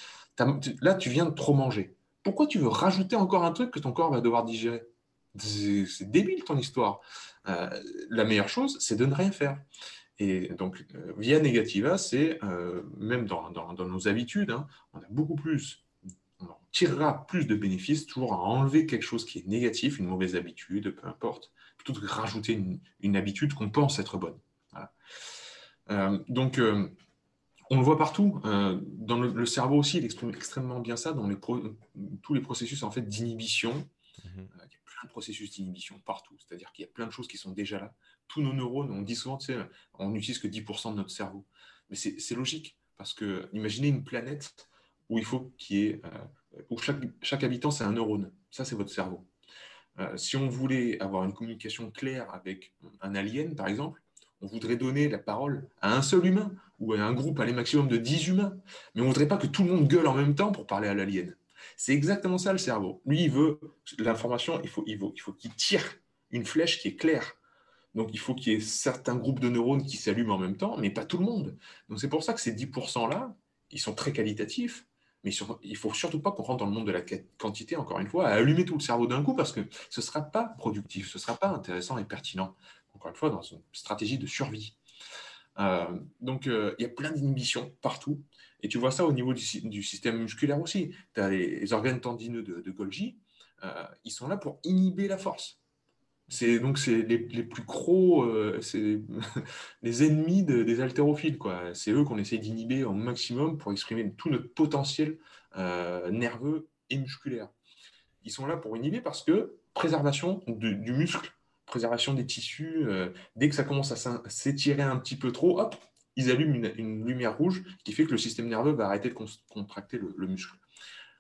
là, tu viens de trop manger. Pourquoi tu veux rajouter encore un truc que ton corps va devoir digérer? C'est débile ton histoire. Euh, la meilleure chose, c'est de ne rien faire. Et donc, euh, via negativa, c'est euh, même dans, nos habitudes, hein, on a beaucoup plus, tirera plus de bénéfices toujours à enlever quelque chose qui est négatif, une mauvaise habitude, peu importe, plutôt que de rajouter une, habitude qu'on pense être bonne. donc, on le voit partout. dans le, cerveau aussi, il exprime extrêmement bien ça dans les tous les processus en fait d'inhibition. Mmh de processus d'inhibition partout. C'est-à-dire qu'il y a plein de choses qui sont déjà là. Tous nos neurones, on dit souvent, tu sais, on n'utilise que 10% de notre cerveau. Mais c'est logique, parce que imaginez une planète où il faut qu'il y ait, euh, où chaque, chaque habitant, c'est un neurone. Ça, c'est votre cerveau. Euh, si on voulait avoir une communication claire avec un alien, par exemple, on voudrait donner la parole à un seul humain ou à un groupe, à maximum de 10 humains. Mais on ne voudrait pas que tout le monde gueule en même temps pour parler à l'alien. C'est exactement ça le cerveau. Lui, il veut l'information, il faut il faut, il faut qu'il tire une flèche qui est claire. Donc, il faut qu'il y ait certains groupes de neurones qui s'allument en même temps, mais pas tout le monde. Donc, c'est pour ça que ces 10%-là, ils sont très qualitatifs, mais il ne faut surtout pas qu'on rentre dans le monde de la quantité, encore une fois, à allumer tout le cerveau d'un coup, parce que ce ne sera pas productif, ce ne sera pas intéressant et pertinent, encore une fois, dans une stratégie de survie. Euh, donc, euh, il y a plein d'inhibitions partout. Et tu vois ça au niveau du, système musculaire aussi. Tu as les, organes tendineux de, Golgi, euh, ils sont là pour inhiber la force. C'est donc c'est les, plus gros, euh, c'est les ennemis des haltérophiles. C'est eux qu'on essaie d'inhiber au maximum pour exprimer tout notre potentiel euh, nerveux et musculaire. Ils sont là pour inhiber parce que préservation du muscle, préservation des tissus, dès que ça commence à s'étirer un petit peu trop, hop, ils allument une, lumière rouge qui fait que le système nerveux va arrêter de contracter le, muscle.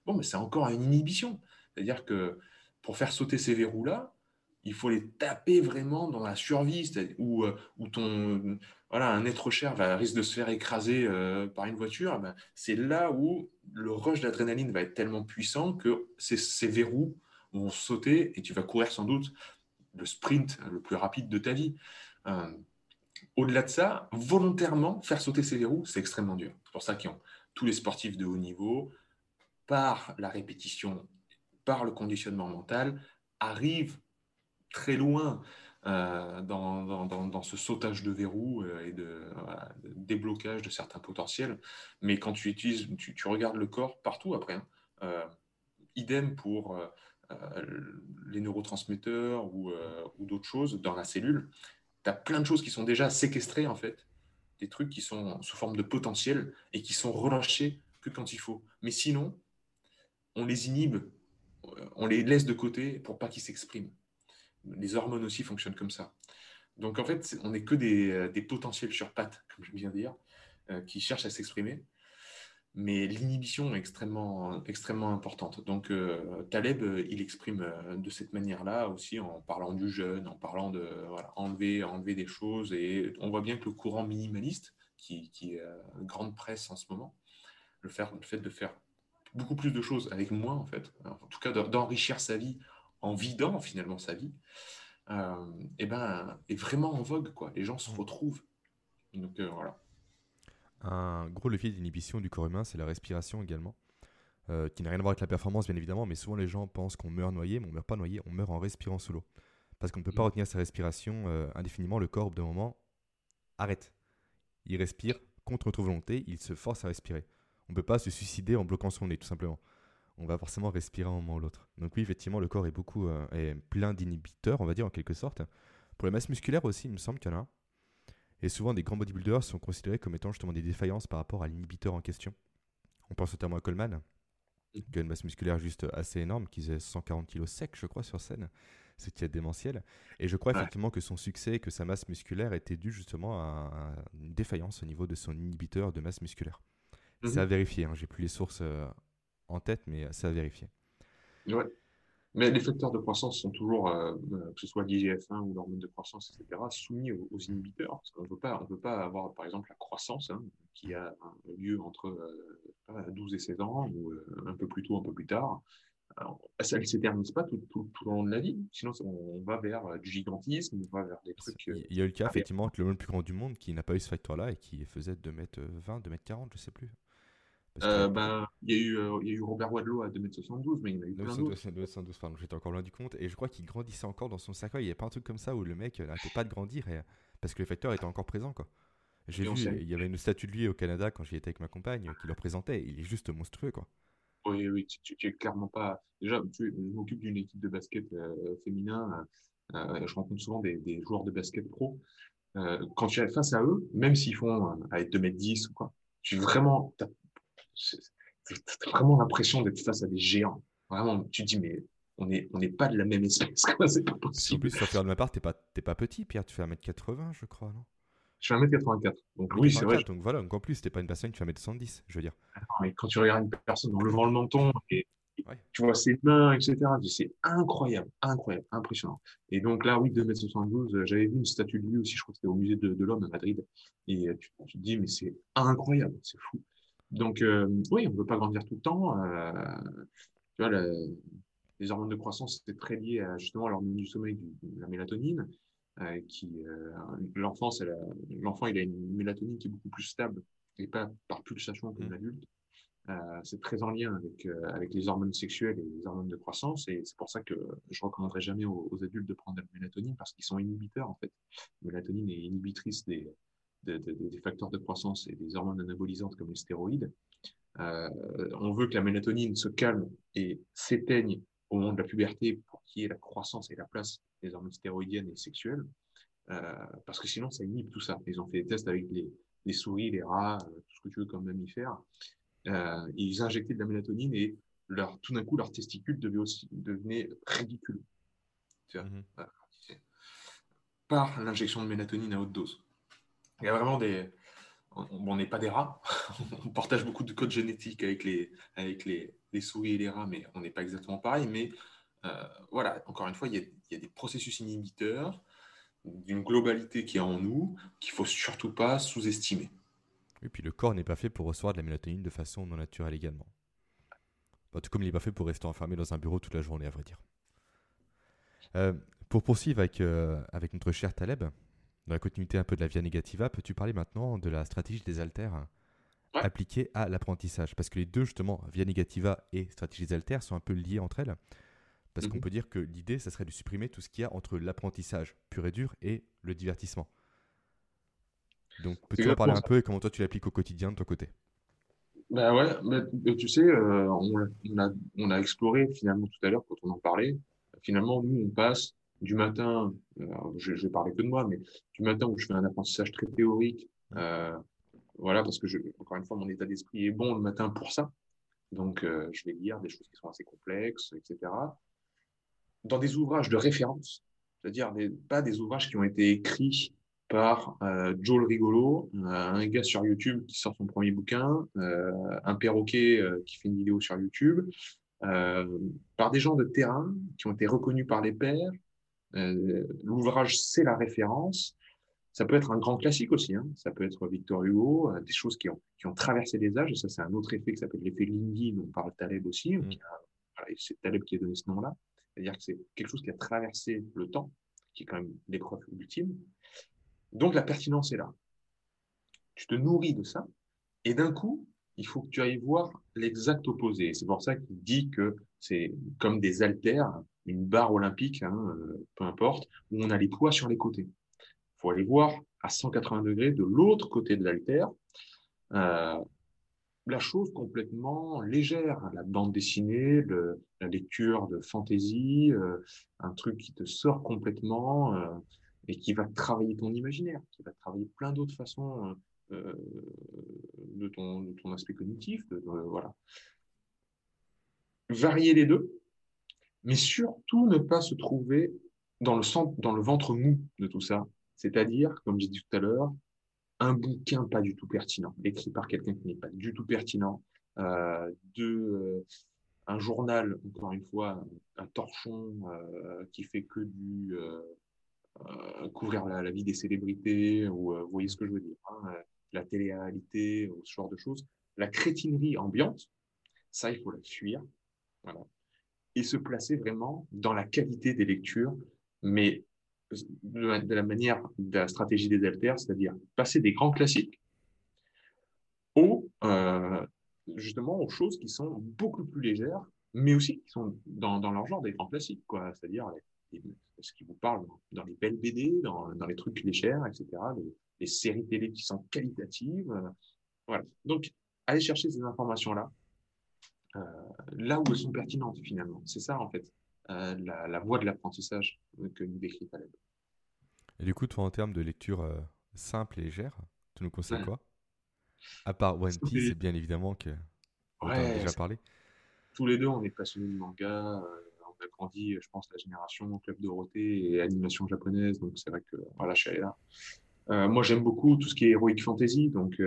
Bon, mais c'est encore une inhibition. C'est-à-dire que pour faire sauter ces verrous-là, il faut les taper vraiment dans la survie, où, euh, où ton, voilà, un être cher va, risque de se faire écraser euh, par une voiture. Eh ben, c'est là où le rush d'adrénaline va être tellement puissant que ces, ces verrous vont sauter et tu vas courir sans doute le sprint le plus rapide de ta vie. Euh, au-delà de ça, volontairement faire sauter ces verrous, c'est extrêmement dur. C'est pour ça que tous les sportifs de haut niveau, par la répétition, par le conditionnement mental, arrivent très loin euh, dans, ce sautage de verrous euh, et de, déblocage de certains potentiels. Mais quand tu utilises, tu, regardes le corps partout après. Hein, euh, idem pour les neurotransmetteurs ou d'autres choses dans la cellule tu as plein de choses qui sont déjà séquestrées, en fait, des trucs qui sont sous forme de potentiel et qui sont relâchés que quand il faut. Mais sinon, on les inhibe, on les laisse de côté pour pas qu'ils s'expriment. Les hormones aussi fonctionnent comme ça. Donc en fait, on n'est que des, des, potentiels sur pattes, comme je viens de dire, euh, qui cherchent à s'exprimer mais l'inhibition est extrêmement, extrêmement importante. Donc, euh, Taleb, euh, il exprime euh, de cette manière-là aussi en parlant du jeûne, en parlant de enlever, enlever des choses. Et on voit bien que le courant minimaliste, qui, est grande presse en ce moment, le, le fait de faire beaucoup plus de choses avec moins, en fait, en tout cas d'enrichir sa vie en vidant finalement sa vie, et eh ben, est vraiment en vogue. Quoi. Les gens se retrouvent. Donc, voilà. Un gros levier d'inhibition du corps humain, c'est la respiration également, euh, qui n'a rien à voir avec la performance bien évidemment, mais souvent les gens pensent qu'on meurt noyé, mais on ne meurt pas noyé, on meurt en respirant sous l'eau. Parce qu'on ne peut pas retenir sa respiration euh, indéfiniment. Le corps, au bout d'un moment, arrête. Il respire contre notre volonté, il se force à respirer. On ne peut pas se suicider en bloquant son nez, tout simplement. On va forcément respirer un moment ou l'autre. Donc oui, effectivement, le corps est beaucoup euh, est plein d'inhibiteurs, on va dire en quelque sorte. Pour la masse musculaire aussi, il me semble qu'il y en a un. Et souvent, des grands bodybuilders sont considérés comme étant justement des défaillances par rapport à l'inhibiteur en question. On pense notamment à Coleman, qui a une masse musculaire juste assez énorme, qui faisait 140 kg sec, je crois, sur scène, ce qui est démentiel. Et je crois effectivement que son succès, que sa masse musculaire était dû justement à, une défaillance au niveau de son inhibiteur de masse musculaire. C'est à mhm. vérifier, hein. j'ai plus les sources euh, en tête, mais c'est à vérifier. Ouais. Mais les facteurs de croissance sont toujours, euh, euh, que ce soit l'IGF-1 ou l'hormone de croissance, etc., soumis aux, inhibiteurs. Parce qu'on ne veut pas avoir, par exemple, la croissance hein, qui a lieu entre 12 et 16 ans, ou un peu plus tôt, un peu plus tard. ça ne s'éternise pas tout, tout, tout, au long de la vie. Sinon, on va vers du gigantisme, on va vers des trucs. Il y a eu le cas, effectivement, que le plus grand du monde qui n'a pas eu ce facteur-là et qui faisait 2m20, 2m40, je ne sais plus. Euh, ben, il, y a eu, euh, il y a eu Robert Wadlow à 2m72, mais il y en a eu plein d'autres. 2m72, pardon, j'étais encore loin du compte. Et je crois qu'il grandissait encore dans son sac. Il n'y avait pas un truc comme ça où le mec n'arrêtait pas de grandir et... parce que le facteur était encore présent. Quoi. J'ai vu, il y avait une statue de lui au Canada quand j'y étais avec ma compagne qui le représentait. Il est juste monstrueux. quoi. Oui, oui, tu, tu, es clairement pas. Déjà, tu, je m'occupe d'une équipe de basket euh, féminin. je rencontre souvent des, des, joueurs de basket pro. quand tu es face à eux, même s'ils font à 2m10 ou quoi, tu vraiment, c'est vraiment l'impression d'être face à des géants. Vraiment, tu te dis, mais on n'est on pas de la même espèce. c'est pas possible. En plus, faire de ma part, t'es pas, pas petit, Pierre. Tu fais 1m80, je crois, non? Je fais 1m84. Donc, oui, c'est vrai. Donc voilà, donc en plus, t'es pas une personne, tu fais 1m70, je veux dire. Ah mais quand tu regardes une personne en levant le menton et tu vois ses mains, etc., c'est incroyable, incroyable, impressionnant. Et donc là, oui, 2m72, euh, j'avais vu une statue de lui aussi, je crois que c'était au musée de, l'homme à Madrid. Et euh, tu, tu te dis, mais c'est incroyable, c'est fou. Donc, euh, oui, on ne veut pas grandir tout le temps. Euh, tu vois, les hormones de croissance, c'est très lié à, justement à l'hormone du sommeil, de la mélatonine. Euh, qui l'enfant, l'enfant, il a une mélatonine qui est beaucoup plus stable et pas par pulsation comme mmh. l'adulte. c'est très en lien avec, avec les hormones sexuelles et les hormones de croissance. Et c'est pour ça que je recommanderais jamais aux, aux adultes de prendre de la mélatonine parce qu'ils sont inhibiteurs, en fait. La mélatonine est inhibitrice des, des facteurs de croissance et des hormones anabolisantes comme les stéroïdes. Euh, on veut que la mélatonine se calme et s'éteigne au moment de la puberté pour qu'il y ait la croissance et la place des hormones stéroïdiennes et sexuelles, euh, parce que sinon ça inhibe tout ça. Ils ont fait des tests avec les, souris, les rats, euh, tout ce que tu veux comme mammifère. ils injectaient de la mélatonine et leur, tout d'un coup leur testicule devait aussi, devenait ridicule. Mhm. Par l'injection de mélatonine à haute dose. Il y a vraiment des. On n'est pas des rats. on partage beaucoup de codes génétiques avec les, avec les, les souris et les rats, mais on n'est pas exactement pareil. Mais euh, voilà, encore une fois, il y, a, des processus inhibiteurs d'une globalité qui est en nous qu'il faut surtout pas sous-estimer. Et puis le corps n'est pas fait pour recevoir de la mélatonine de façon non naturelle également. tout comme il n'est pas fait pour rester enfermé dans un bureau toute la journée, à vrai dire. Euh, pour poursuivre avec, euh, avec notre cher Taleb, dans la continuité un peu de la Via Negativa, peux-tu parler maintenant de la stratégie des haltères appliquée à l'apprentissage? Parce que les deux, justement, Via Negativa et stratégie des haltères, sont un peu liées entre elles. Parce qu'on mhm. peut dire que l'idée, ça serait de supprimer tout ce qu'il y a entre l'apprentissage pur et dur et le divertissement. Donc, peux-tu en parler un peu et comment toi tu l'appliques au quotidien de ton côté? Ben ouais, mais, tu sais, euh, on, a, on, a, exploré finalement tout à l'heure quand on en parlait. Finalement, nous, on passe du matin, euh, je, vais parler que de moi, mais du matin où je fais un apprentissage très théorique, euh, voilà, parce que encore une fois, mon état d'esprit est bon le matin pour ça. Donc, euh, je vais lire des choses qui sont assez complexes, etc. Dans des ouvrages de référence, c'est-à-dire pas des ouvrages qui ont été écrits par euh, Joel Rigolo, un gars sur YouTube qui sort son premier bouquin, un perroquet qui fait une vidéo sur YouTube, par des gens de terrain qui ont été reconnus par les pairs, l'ouvrage, c'est la référence. Ça peut être un grand classique aussi. Hein. Ça peut être Victor Hugo, euh, des choses qui ont, qui ont traversé les âges. Et ça, c'est un autre effet qui s'appelle l'effet Lindy, dont parle Taleb aussi. Mm. c'est Taleb qui a donné ce nom-là. C'est-à-dire que c'est quelque chose qui a traversé le temps, qui est quand même l'épreuve ultime. Donc, la pertinence est là. Tu te nourris de ça. Et d'un coup, il faut que tu ailles voir l'exact opposé. C'est pour ça qu'il dit que C'est comme des haltères, une barre olympique, hein, euh, peu importe, où on a les poids sur les côtés. Il faut aller voir à 180 degrés de l'autre côté de l'haltère. Euh, la chose complètement légère, la bande dessinée, la lecture de fantaisie, euh, un truc qui te sort complètement euh, et qui va travailler ton imaginaire, qui va travailler plein d'autres façons de, ton, ton, aspect cognitif. voilà. Varier les deux, mais surtout ne pas se trouver dans le, ventre mou de tout ça. C'est-à-dire, comme j'ai dit tout à l'heure, un bouquin pas du tout pertinent, écrit par quelqu'un qui n'est pas du tout pertinent, euh, euh, un journal, encore une fois, un torchon euh, qui fait que du couvrir la, vie des célébrités, ou vous voyez ce que je veux dire, hein, la télé-réalité, ce genre de choses. La crétinerie ambiante, ça, il faut la fuir. Et se placer vraiment dans la qualité des lectures, mais de la manière de la stratégie des alters, c'est-à-dire passer des grands classiques aux, euh, justement aux choses qui sont beaucoup plus légères, mais aussi qui sont dans, leur genre des grands classiques. C'est-à-dire ce qui vous parle dans les belles BD, dans, dans les trucs légers, etc., les, séries télé qui sont qualitatives. Euh, voilà. Donc, allez chercher ces informations-là, euh, là où elles sont pertinentes finalement. C'est ça, en fait. Euh, la, voie de l'apprentissage que nous décrit Taleb. Et du coup, toi, en termes de lecture euh, simple et légère, tu nous conseilles quoi? À part One Piece, bien évidemment, que on a déjà parlé. Tous les deux, on est passionnés de manga. On a grandi, je pense, la génération Club Dorothée et animation japonaise. Donc, c'est vrai que voilà, je suis allé là. moi, j'aime beaucoup tout ce qui est Heroic Fantasy. Donc,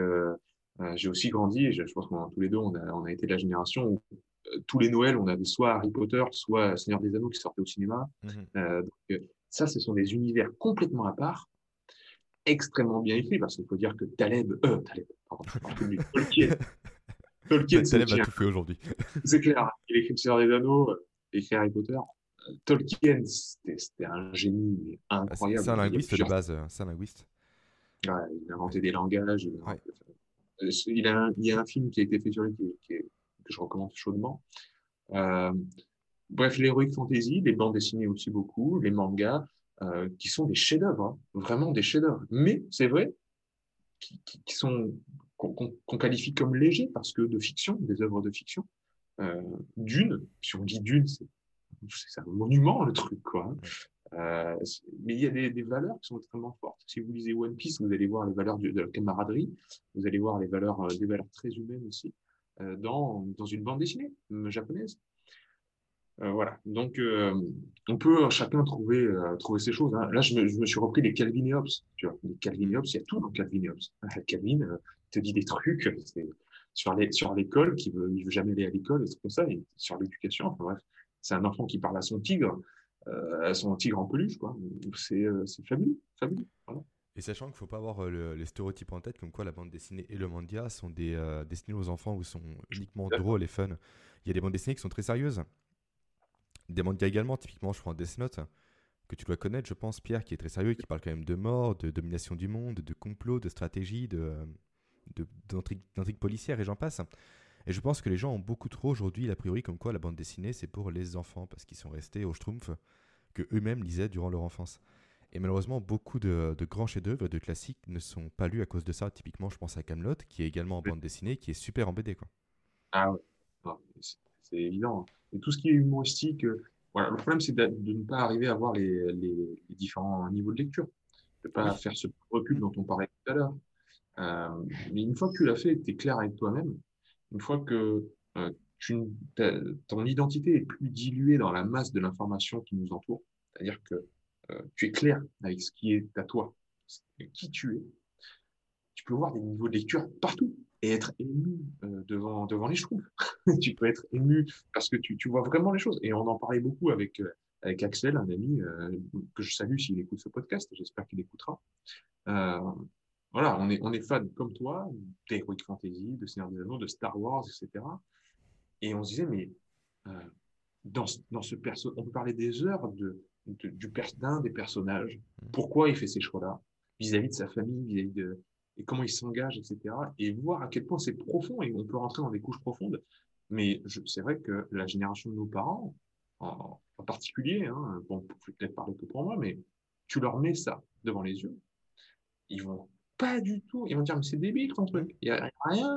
j'ai aussi grandi et je, pense qu'on tous les deux, on a, on a été de la génération où tous les Noëls, on avait soit Harry Potter, soit Seigneur des Anneaux qui sortaient au cinéma. Mmh euh, donc, euh, ça, ce sont des univers complètement à part, extrêmement bien écrits, parce qu'il faut dire que Taleb, euh, Taleb, pardon, Tolkien, Tolkien, Taleb a tout fait aujourd'hui. C'est clair, il écrit Seigneur des Anneaux, euh, il écrit Harry Potter. Tolkien, c'était un génie ah, incroyable. C'est un linguiste de base, c'est un linguiste. il a inventé des langages. Il, a il, y a un film qui a été fait sur lui que je recommande chaudement. Euh, bref, l'heroic fantasy, les bandes dessinées aussi beaucoup, les mangas, euh, qui sont des chefs-d'œuvre, hein, vraiment des chefs-d'œuvre. Mais c'est vrai, qui, sont qu'on qualifie comme légers parce que de fiction, des œuvres de fiction. Euh, Dune, si on dit Dune, c'est un monument le truc, quoi. Euh, mais il y a des, valeurs qui sont extrêmement fortes. Si vous lisez One Piece, vous allez voir les valeurs de, la camaraderie, vous allez voir les valeurs, des valeurs très humaines aussi. Euh, dans, dans une bande dessinée euh, japonaise. Euh, voilà. Donc, on peut chacun trouver, trouver ses choses. Hein. Là, je me, je me, suis repris les Calvin et Hobbes. Tu vois, les Calvin et Hobbes, il y a tout dans Calvin et Hobbes. Calvin te dit des trucs sur les, sur l'école, qui veut, il veut jamais aller à l'école, et comme ça, et sur l'éducation. Enfin bref, c'est un enfant qui parle à son tigre, à son tigre en peluche, quoi. C'est, c'est fabuleux, fabuleux. Voilà. Et sachant qu'il ne faut pas avoir euh, les stéréotypes en tête, comme quoi la bande dessinée et le manga sont des, euh, destinés aux enfants ou sont uniquement drôles et fun. Il y a des bandes dessinées qui sont très sérieuses. Des mangas également, typiquement, je prends Death Note, que tu dois connaître, je pense, Pierre, qui est très sérieux, qui parle quand même de mort, de domination du monde, de complot, de stratégie, de, d'intrigue policière et j'en passe. Et je pense que les gens ont beaucoup trop aujourd'hui l'a priori comme quoi la bande dessinée c'est pour les enfants parce qu'ils sont restés au schtroumpf que eux-mêmes lisaient durant leur enfance. Et malheureusement, beaucoup de, grands chefs-d'œuvre, de classiques, ne sont pas lus à cause de ça. Typiquement, je pense à Camelot, qui est également en bande dessinée, qui est super en BD. Quoi. Ah ouais, c'est évident. Et tout ce qui est humoristique, euh, voilà, le problème, c'est de, ne pas arriver à voir les, les, différents niveaux de lecture, de ne pas faire ce recul dont on parlait tout à l'heure. Euh, mais une fois que tu l'as fait, tu es clair avec toi-même, une fois que euh, ton identité est plus diluée dans la masse de l'information qui nous entoure, c'est-à-dire que euh, tu es clair avec ce qui est à toi, qui tu es, tu peux voir des niveaux de lecture partout et être ému euh, devant, devant les chevaux. tu peux être ému parce que tu, tu, vois vraiment les choses. Et on en parlait beaucoup avec, avec Axel, un ami que je salue s'il écoute ce podcast. J'espère qu'il écoutera. Voilà, on est, on est fan comme toi d'Heroic Fantasy, de Seigneur des Anneaux, de Star Wars, etc. Et on se disait, mais dans, dans ce perso, on peut parler des heures de, du d'un des personnages, pourquoi il fait ces choix-là, vis-à-vis de sa famille, vis-à-vis de et comment il s'engage, etc. Et voir à quel point c'est profond, et on peut rentrer dans des couches profondes, Mais c'est vrai que la génération de nos parents, en, particulier, hein, bon, peut-être parler que pour moi, mais tu leur mets ça devant les yeux, ils vont pas du tout, ils vont dire, mais c'est débile ton truc, il n'y a, rien.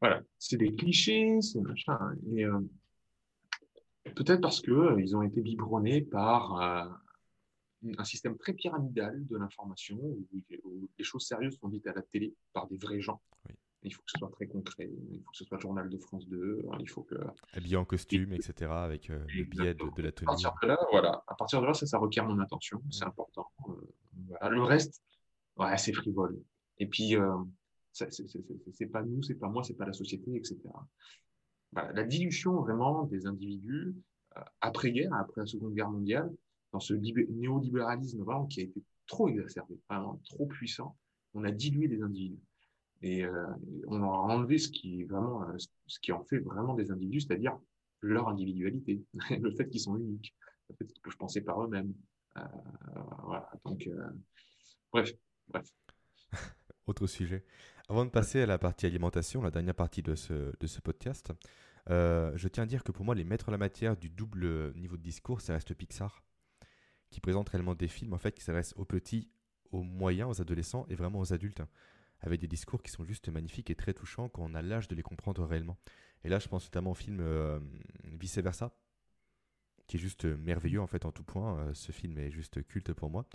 Voilà, c'est des clichés, c'est machin. Et, euh, peut-être parce que euh, ils ont été biberonnés par euh, un système très pyramidal de l'information où, les choses sérieuses sont dites à la télé par des vrais gens. Il faut que ce soit très concret, il faut que ce soit le journal de France 2, il faut que... Habillé en costume, etc., avec le biais de, la tenue. À partir de là, voilà. À partir de là, ça, ça requiert mon attention, c'est important. Le reste, ouais, c'est frivole. Et puis, c'est pas nous, c'est pas moi, c'est pas la société, etc. la dilution vraiment des individus euh, après-guerre, après la Seconde Guerre mondiale, dans ce néolibéralisme vraiment qui a été trop exacerbé, vraiment trop puissant, on a dilué les individus. Et euh, on a enlevé ce qui, vraiment, euh, ce qui en fait vraiment des individus, c'est-à-dire leur individualité, le fait qu'ils sont uniques, le fait qu'ils peuvent penser par eux-mêmes. voilà, donc, bref, Autre sujet. Avant de passer à la partie alimentation, la dernière partie de ce, de ce podcast, euh, je tiens à dire que pour moi, les maîtres de la matière du double niveau de discours, ça reste Pixar, qui présente réellement des films en fait qui s'adressent aux petits, aux moyens, aux adolescents et vraiment aux adultes, avec des discours qui sont juste magnifiques et très touchants quand on a l'âge de les comprendre réellement. Et là, je pense notamment au film euh, Vice Versa, qui est juste merveilleux en fait en tout point. Euh, ce film est juste culte pour moi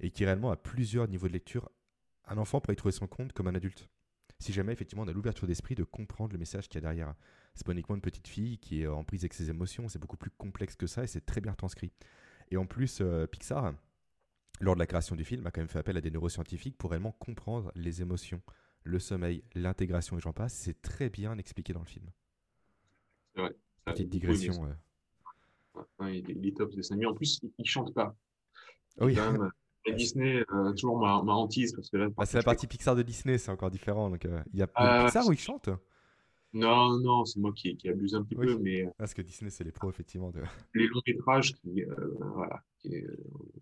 et qui réellement a plusieurs niveaux de lecture un enfant pourrait y trouver son compte comme un adulte. Si jamais, effectivement, on a l'ouverture d'esprit de comprendre le message qu'il y a derrière. C'est pas uniquement une petite fille qui est en prise avec ses émotions, c'est beaucoup plus complexe que ça et c'est très bien transcrit. Et en plus, euh, Pixar, lors de la création du film, a quand même fait appel à des neuroscientifiques pour réellement comprendre les émotions, le sommeil, l'intégration et j'en passe. C'est très bien expliqué dans le film. C'est vrai. Petite digression. il, est, top, c'est En plus, il, ne chante pas. Oui. Et Disney, euh, toujours ma, hantise. Parce que là, bah, c'est la partie Pixar de Disney, c'est encore différent. Donc, euh, il y a euh, Pixar où ils chantent? Non, non, c'est moi qui, qui, abuse un petit peu. Mais... Parce que Disney, c'est les pros, effectivement. De... Les longs métrages, qui, voilà,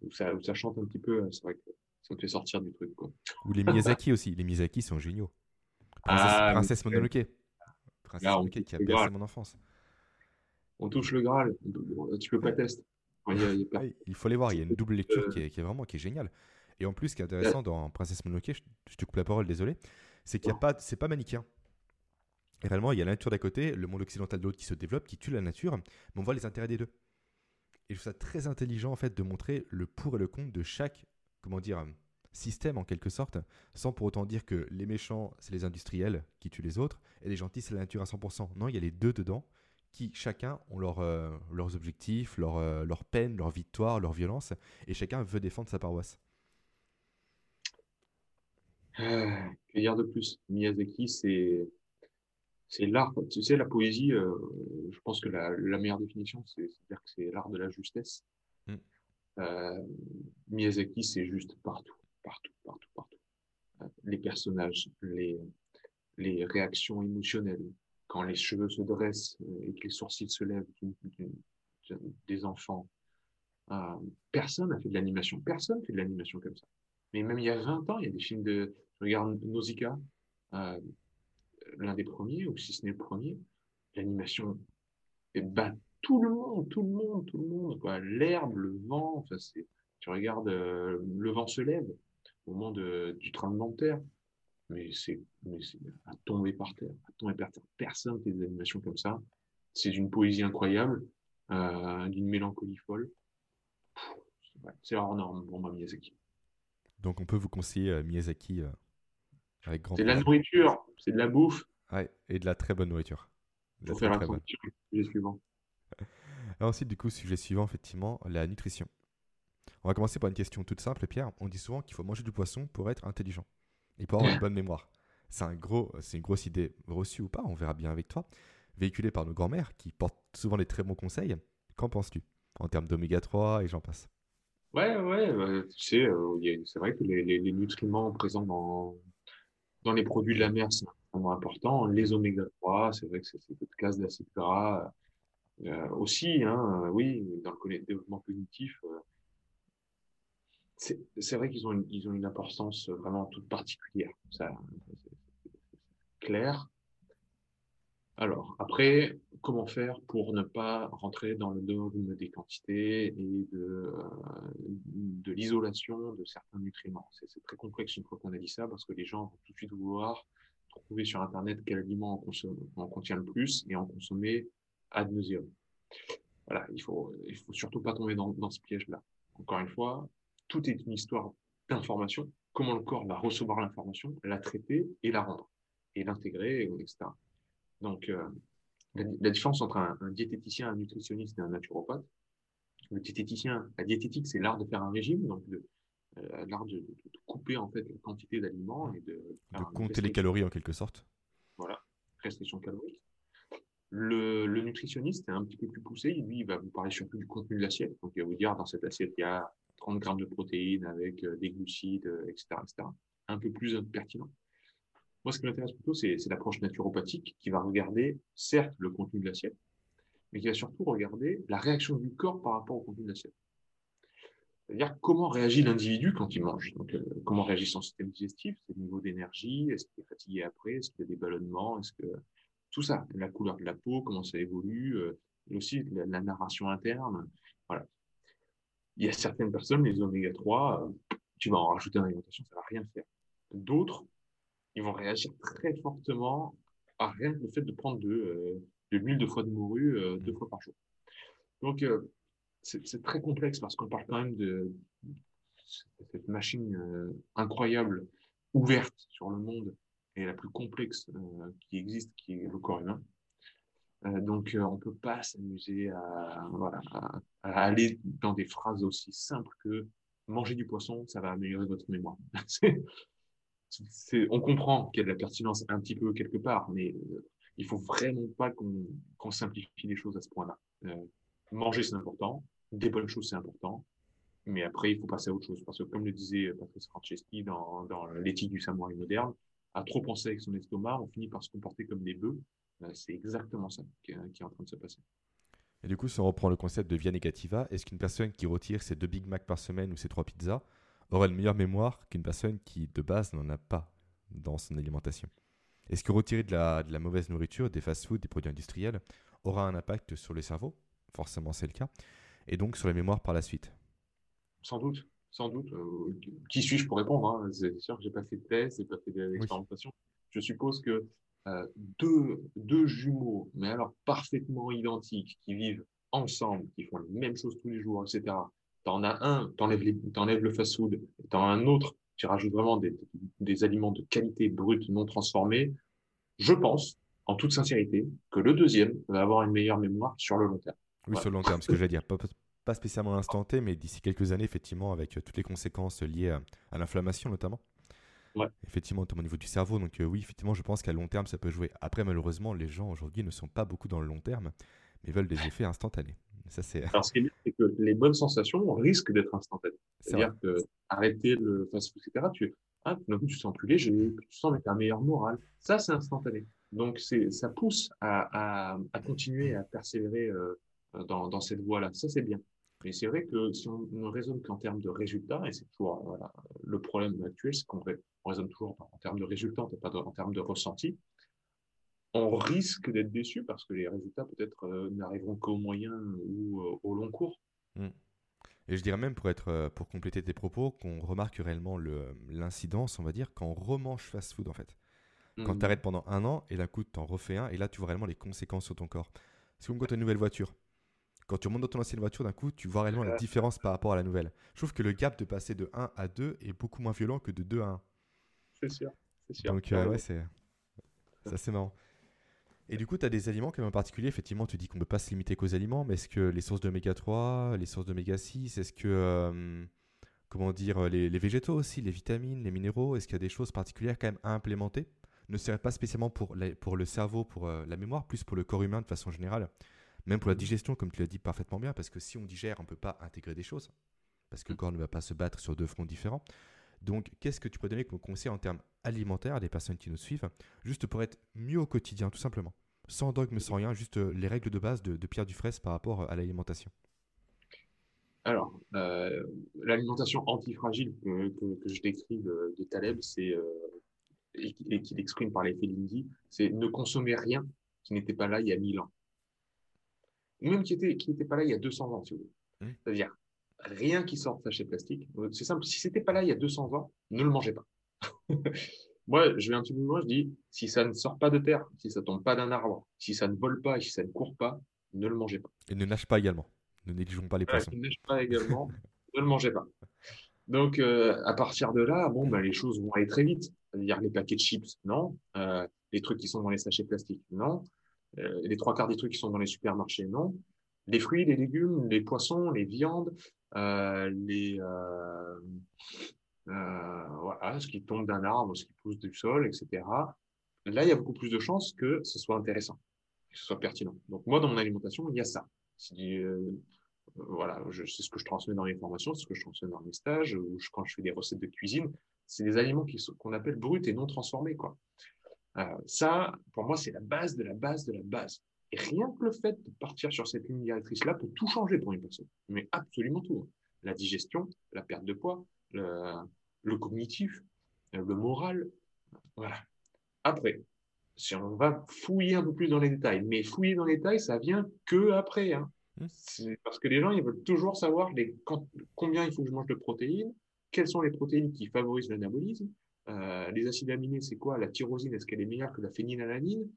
où, ça, où, ça, chante un petit peu, c'est vrai que ça me fait sortir du truc. Quoi. Ou les Miyazaki aussi. Les Miyazaki sont géniaux. Princesse, ah, Princesse Mononoke. Princesse Mononoke qui a bercé mon enfance. On touche le Graal. Tu peux pas tester il faut les voir, il y a une double lecture euh. qui est, vraiment qui est géniale. Et en plus, ce qui est intéressant dans Princesse Mononoke, je, te coupe la parole, désolé, c'est qu'il y a pas, c'est pas manichéen. Et réellement, il y a la nature d'un côté, le monde occidental de l'autre qui se développe, qui tue la nature, mais on voit les intérêts des deux. Et je trouve ça très intelligent en fait de montrer le pour et le contre de chaque, comment dire, système en quelque sorte, sans pour autant dire que les méchants c'est les industriels qui tuent les autres et les gentils c'est la nature à 100%. Non, il y a les deux dedans qui chacun ont leur, euh, leurs objectifs, leur, euh, leur peine, leur victoire, leur violence, et chacun veut défendre sa paroisse. Euh, que dire de plus? Miyazaki, c'est c'est l'art. Tu sais, la poésie, euh, je pense que la, la meilleure définition, c'est dire que c'est l'art de la justesse. Mm. Miyazaki, c'est juste partout, partout, partout, partout. les personnages, les, les réactions émotionnelles, quand les cheveux se dressent euh, et que les sourcils se lèvent des enfants. Euh, personne n'a fait de l'animation. Personne fait de l'animation comme ça. Mais même il y a 20 ans, il y a des films de. Je regarde Nausicaa, euh, l'un des premiers, ou si ce n'est le premier. L'animation bat tout le monde, tout le monde, tout le monde. L'herbe, le vent. Enfin, tu regardes, le vent se lève au moment de, du tremblement de terre mais c'est à tomber par terre, à tomber par terre. Personne fait des animations comme ça. C'est d'une poésie incroyable, euh, d'une mélancolie folle. C'est hors norme pour moi, Miyazaki. Donc on peut vous conseiller euh, Miyazaki euh, avec grand C'est de la nourriture, c'est de la bouffe. Ouais, et de la très bonne nourriture. Faut faire attention. Sujet suivant. ensuite, du coup, sujet suivant, effectivement, la nutrition. On va commencer par une question toute simple, Pierre. On dit souvent qu'il faut manger du poisson pour être intelligent et pour avoir une bonne mémoire. C'est un gros, c'est une grosse idée reçue ou pas, on verra bien avec toi, véhiculée par nos grands-mères qui portent souvent des très bons conseils. Qu'en penses-tu en termes d'oméga 3 et j'en passe? Ouais, ouais, tu sais, euh, c'est vrai que les, nutriments présents dans, dans les produits de la mer, c'est vraiment important. Les oméga 3, c'est vrai que c'est cette classe d'acides gras. Euh, aussi, hein, oui, dans le développement cognitif, euh, c'est vrai qu'ils ont, une, importance vraiment toute particulière. Ça, clair. Alors, après, comment faire pour ne pas rentrer dans le dogme des quantités et de, euh, de l'isolation de certains nutriments? C'est très complexe une fois qu'on a dit ça, parce que les gens vont tout de suite vouloir trouver sur Internet quel aliment en, contient le plus et en consommer ad nauseum. Voilà, il faut, il faut surtout pas tomber dans ce piège-là. Encore une fois, tout est une histoire d'information. Comment le corps va recevoir l'information, la traiter et la rendre, et l'intégrer, etc. Donc, euh, la, différence entre un, diététicien, un nutritionniste et un naturopathe, le diététicien, la diététique, c'est l'art de faire un régime, donc euh, l'art de, couper en fait la quantité d'aliments et de, compter les calories en quelque sorte. Voilà, restriction calorique. Le, le, nutritionniste est un petit peu plus poussé. Lui, il va vous parler surtout du contenu de l'assiette. Donc, il va vous dire dans cette assiette, il y a 30 grammes de protéines avec euh, des glucides, etc., etc. Un peu plus pertinent. Moi, ce qui m'intéresse plutôt, c'est l'approche naturopathique qui va regarder, certes, le contenu de l'assiette, mais qui va surtout regarder la réaction du corps par rapport au contenu de l'assiette. C'est-à-dire comment réagit l'individu quand il mange. Donc, euh, comment réagit son système digestif, ses niveaux d'énergie, est-ce qu'il est fatigué après, est-ce qu'il y a des ballonnements, est-ce que tout ça, la couleur de la peau, comment ça évolue, euh, et aussi la, narration interne. Voilà. Il y a certaines personnes, les oméga 3, euh, tu vas en rajouter dans l'alimentation, ça va rien faire. D'autres, ils vont réagir très fortement à rien que le fait de prendre de, euh, de l'huile de foie de morue euh, deux fois par jour. Donc, c'est très complexe parce qu'on parle quand même de cette machine incroyable, ouverte sur le monde et la plus complexe qui existe, qui est le corps humain. Donc, on ne peut pas s'amuser à, aller dans des phrases aussi simples que manger du poisson, ça va améliorer votre mémoire. on comprend qu'il y a de la pertinence un petit peu quelque part, mais euh, il faut vraiment pas qu'on simplifie les choses à ce point-là. Euh, manger, c'est important. Des bonnes choses, c'est important. Mais après, il faut passer à autre chose. Parce que, comme le disait Patrice Franceschi dans, dans l'éthique du samouraï moderne, à trop penser avec son estomac, on finit par se comporter comme des bœufs. Euh, c'est exactement ça qui est, en train de se passer. Et du coup, si on reprend le concept de via negativa, est-ce qu'une personne qui retire ses deux Big Mac par semaine ou ses trois pizzas aura une meilleure mémoire qu'une personne qui, de base, n'en a pas dans son alimentation? Est-ce que retirer de la, de la mauvaise nourriture, des fast-foods, des produits industriels, aura un impact sur le cerveau? Forcément, c'est le cas. Et donc sur la mémoire par la suite? Sans doute. Sans doute. Euh, qui suis-je pour répondre hein? C'est sûr que j'ai pas fait de tests, j'ai pas fait d'expérimentation. Je suppose que euh, deux, deux jumeaux, mais alors parfaitement identiques, qui vivent ensemble, qui font les mêmes choses tous les jours, etc., tu en as un, tu enlèves, le fast-food, tu en as un autre, tu rajoutes vraiment des, aliments de qualité brute, non transformés, je pense, en toute sincérité, que le deuxième va avoir une meilleure mémoire sur le long terme. Oui, sur le long terme, ce que j'allais dire. Pas, spécialement à l'instant T, mais d'ici quelques années, effectivement, avec euh, toutes les conséquences liées à, l'inflammation notamment. Ouais. Effectivement, notamment au niveau du cerveau. Donc euh, oui, effectivement, je pense qu'à long terme, ça peut jouer. Après, malheureusement, les gens aujourd'hui ne sont pas beaucoup dans le long terme, mais veulent des effets instantanés. Alors, ce qui est bien, c'est que les bonnes sensations risquent d'être instantanées. C'est-à-dire que arrêter le fast-food, etc., tu, ah, d'un coup, tu sens plus léger, tu sens avec un meilleur moral. Ça, c'est instantané. Donc, ça pousse à, à, à, continuer à persévérer euh, dans, dans, cette voie-là. Ça, c'est bien. Mais c'est vrai que si on ne raisonne qu'en termes de résultats, et c'est toujours voilà, le problème actuel, c'est qu'on raisonne toujours en termes de résultats, pas en termes de ressenti on risque d'être déçu parce que les résultats peut-être euh, n'arriveront qu'au moyen ou euh, au long cours. Hmm. Et je dirais même pour être euh, pour compléter tes propos qu'on remarque réellement l'incidence, on va dire, quand on remange fast-food en fait. Quand hmm. tu arrêtes pendant un an et d'un coup tu en refais un et là tu vois réellement les conséquences sur ton corps. C'est comme quand tu as une nouvelle voiture. Quand tu remontes dans ton ancienne voiture, d'un coup, tu vois réellement la différence par rapport à la nouvelle. Je trouve que le gap de passer de 1 à 2 est beaucoup moins violent que de 2 à 1. C'est sûr, c'est sûr. Donc, ouais, c'est c'est marrant. Et du coup, tu as des aliments quand même en particulier. Effectivement, tu dis qu'on ne peut pas se limiter qu'aux aliments, mais est-ce que les sources d'oméga 3, les sources d'oméga 6, est-ce que, euh, comment dire, les, végétaux aussi, les vitamines, les minéraux, est-ce qu'il y a des choses particulières quand même à implémenter? Ne serait pas spécialement pour, pour le cerveau, pour euh, la mémoire, plus pour le corps humain de façon générale, même pour la digestion, comme tu l'as dit parfaitement bien, parce que si on digère, on ne peut pas intégrer des choses, parce que le corps ne va pas se battre sur deux fronts différents. Donc, qu'est-ce que tu peux donner comme conseil en termes alimentaires à des personnes qui nous suivent, juste pour être mieux au quotidien, tout simplement? Sans dogme, sans rien, juste euh, les règles de base de, Pierre Dufresne par rapport euh, à l'alimentation. Alors, euh, l'alimentation antifragile que, que, je décris de, Taleb, c'est et, qu'il exprime par l'effet Lindy, c'est ne consommer rien qui n'était pas là il y a 1000 ans. Ou même qui n'était qui était pas là il y a 200 ans, si vous voulez. Mmh. C'est-à-dire, rien qui sort de sachet plastique. C'est simple, si c'était pas là il y a 200 ans, ne le mangez pas. Moi, je vais un petit peu loin, je dis, si ça ne sort pas de terre, si ça tombe pas d'un arbre, si ça ne vole pas et si ça ne court pas, ne le mangez pas. Et ne nage pas également. Ne négligeons pas les poissons. ne nage pas également, ne le mangez pas. Donc, euh, à partir de là, bon, ben, les choses vont aller très vite. C'est-à-dire les paquets de chips, non. Euh, les trucs qui sont dans les sachets plastiques, non. Euh, les trois quarts des trucs qui sont dans les supermarchés, non. Les fruits, les légumes, les poissons, les viandes, euh, les, euh, ce qui tombe d'un arbre, ce qui pousse du sol, etc. Là, il y a beaucoup plus de chances que ce soit intéressant, que ce soit pertinent. Donc, moi, dans mon alimentation, il y a ça. Voilà, c'est ce que je transmets dans les formations, c'est ce que je transmets dans mes stages, ou quand je fais des recettes de cuisine. C'est des aliments qu'on appelle bruts et non transformés, quoi. Euh, ça, pour moi, c'est la base de la base de la base. Et rien que le fait de partir sur cette ligne directrice-là peut tout changer pour une personne. Mais absolument tout. hein. La digestion, la perte de poids, le, le cognitif, euh, le moral. Voilà. Après, si on va fouiller un peu plus dans les détails, mais fouiller dans les détails, ça vient que après. hein. Mmh. C'est parce que les gens, ils veulent toujours savoir les, quand- combien il faut que je mange de protéines, quelles sont les protéines qui favorisent l'anabolisme, euh, les acides aminés, c'est quoi? La tyrosine, est-ce qu'elle est meilleure que la phénylalanine?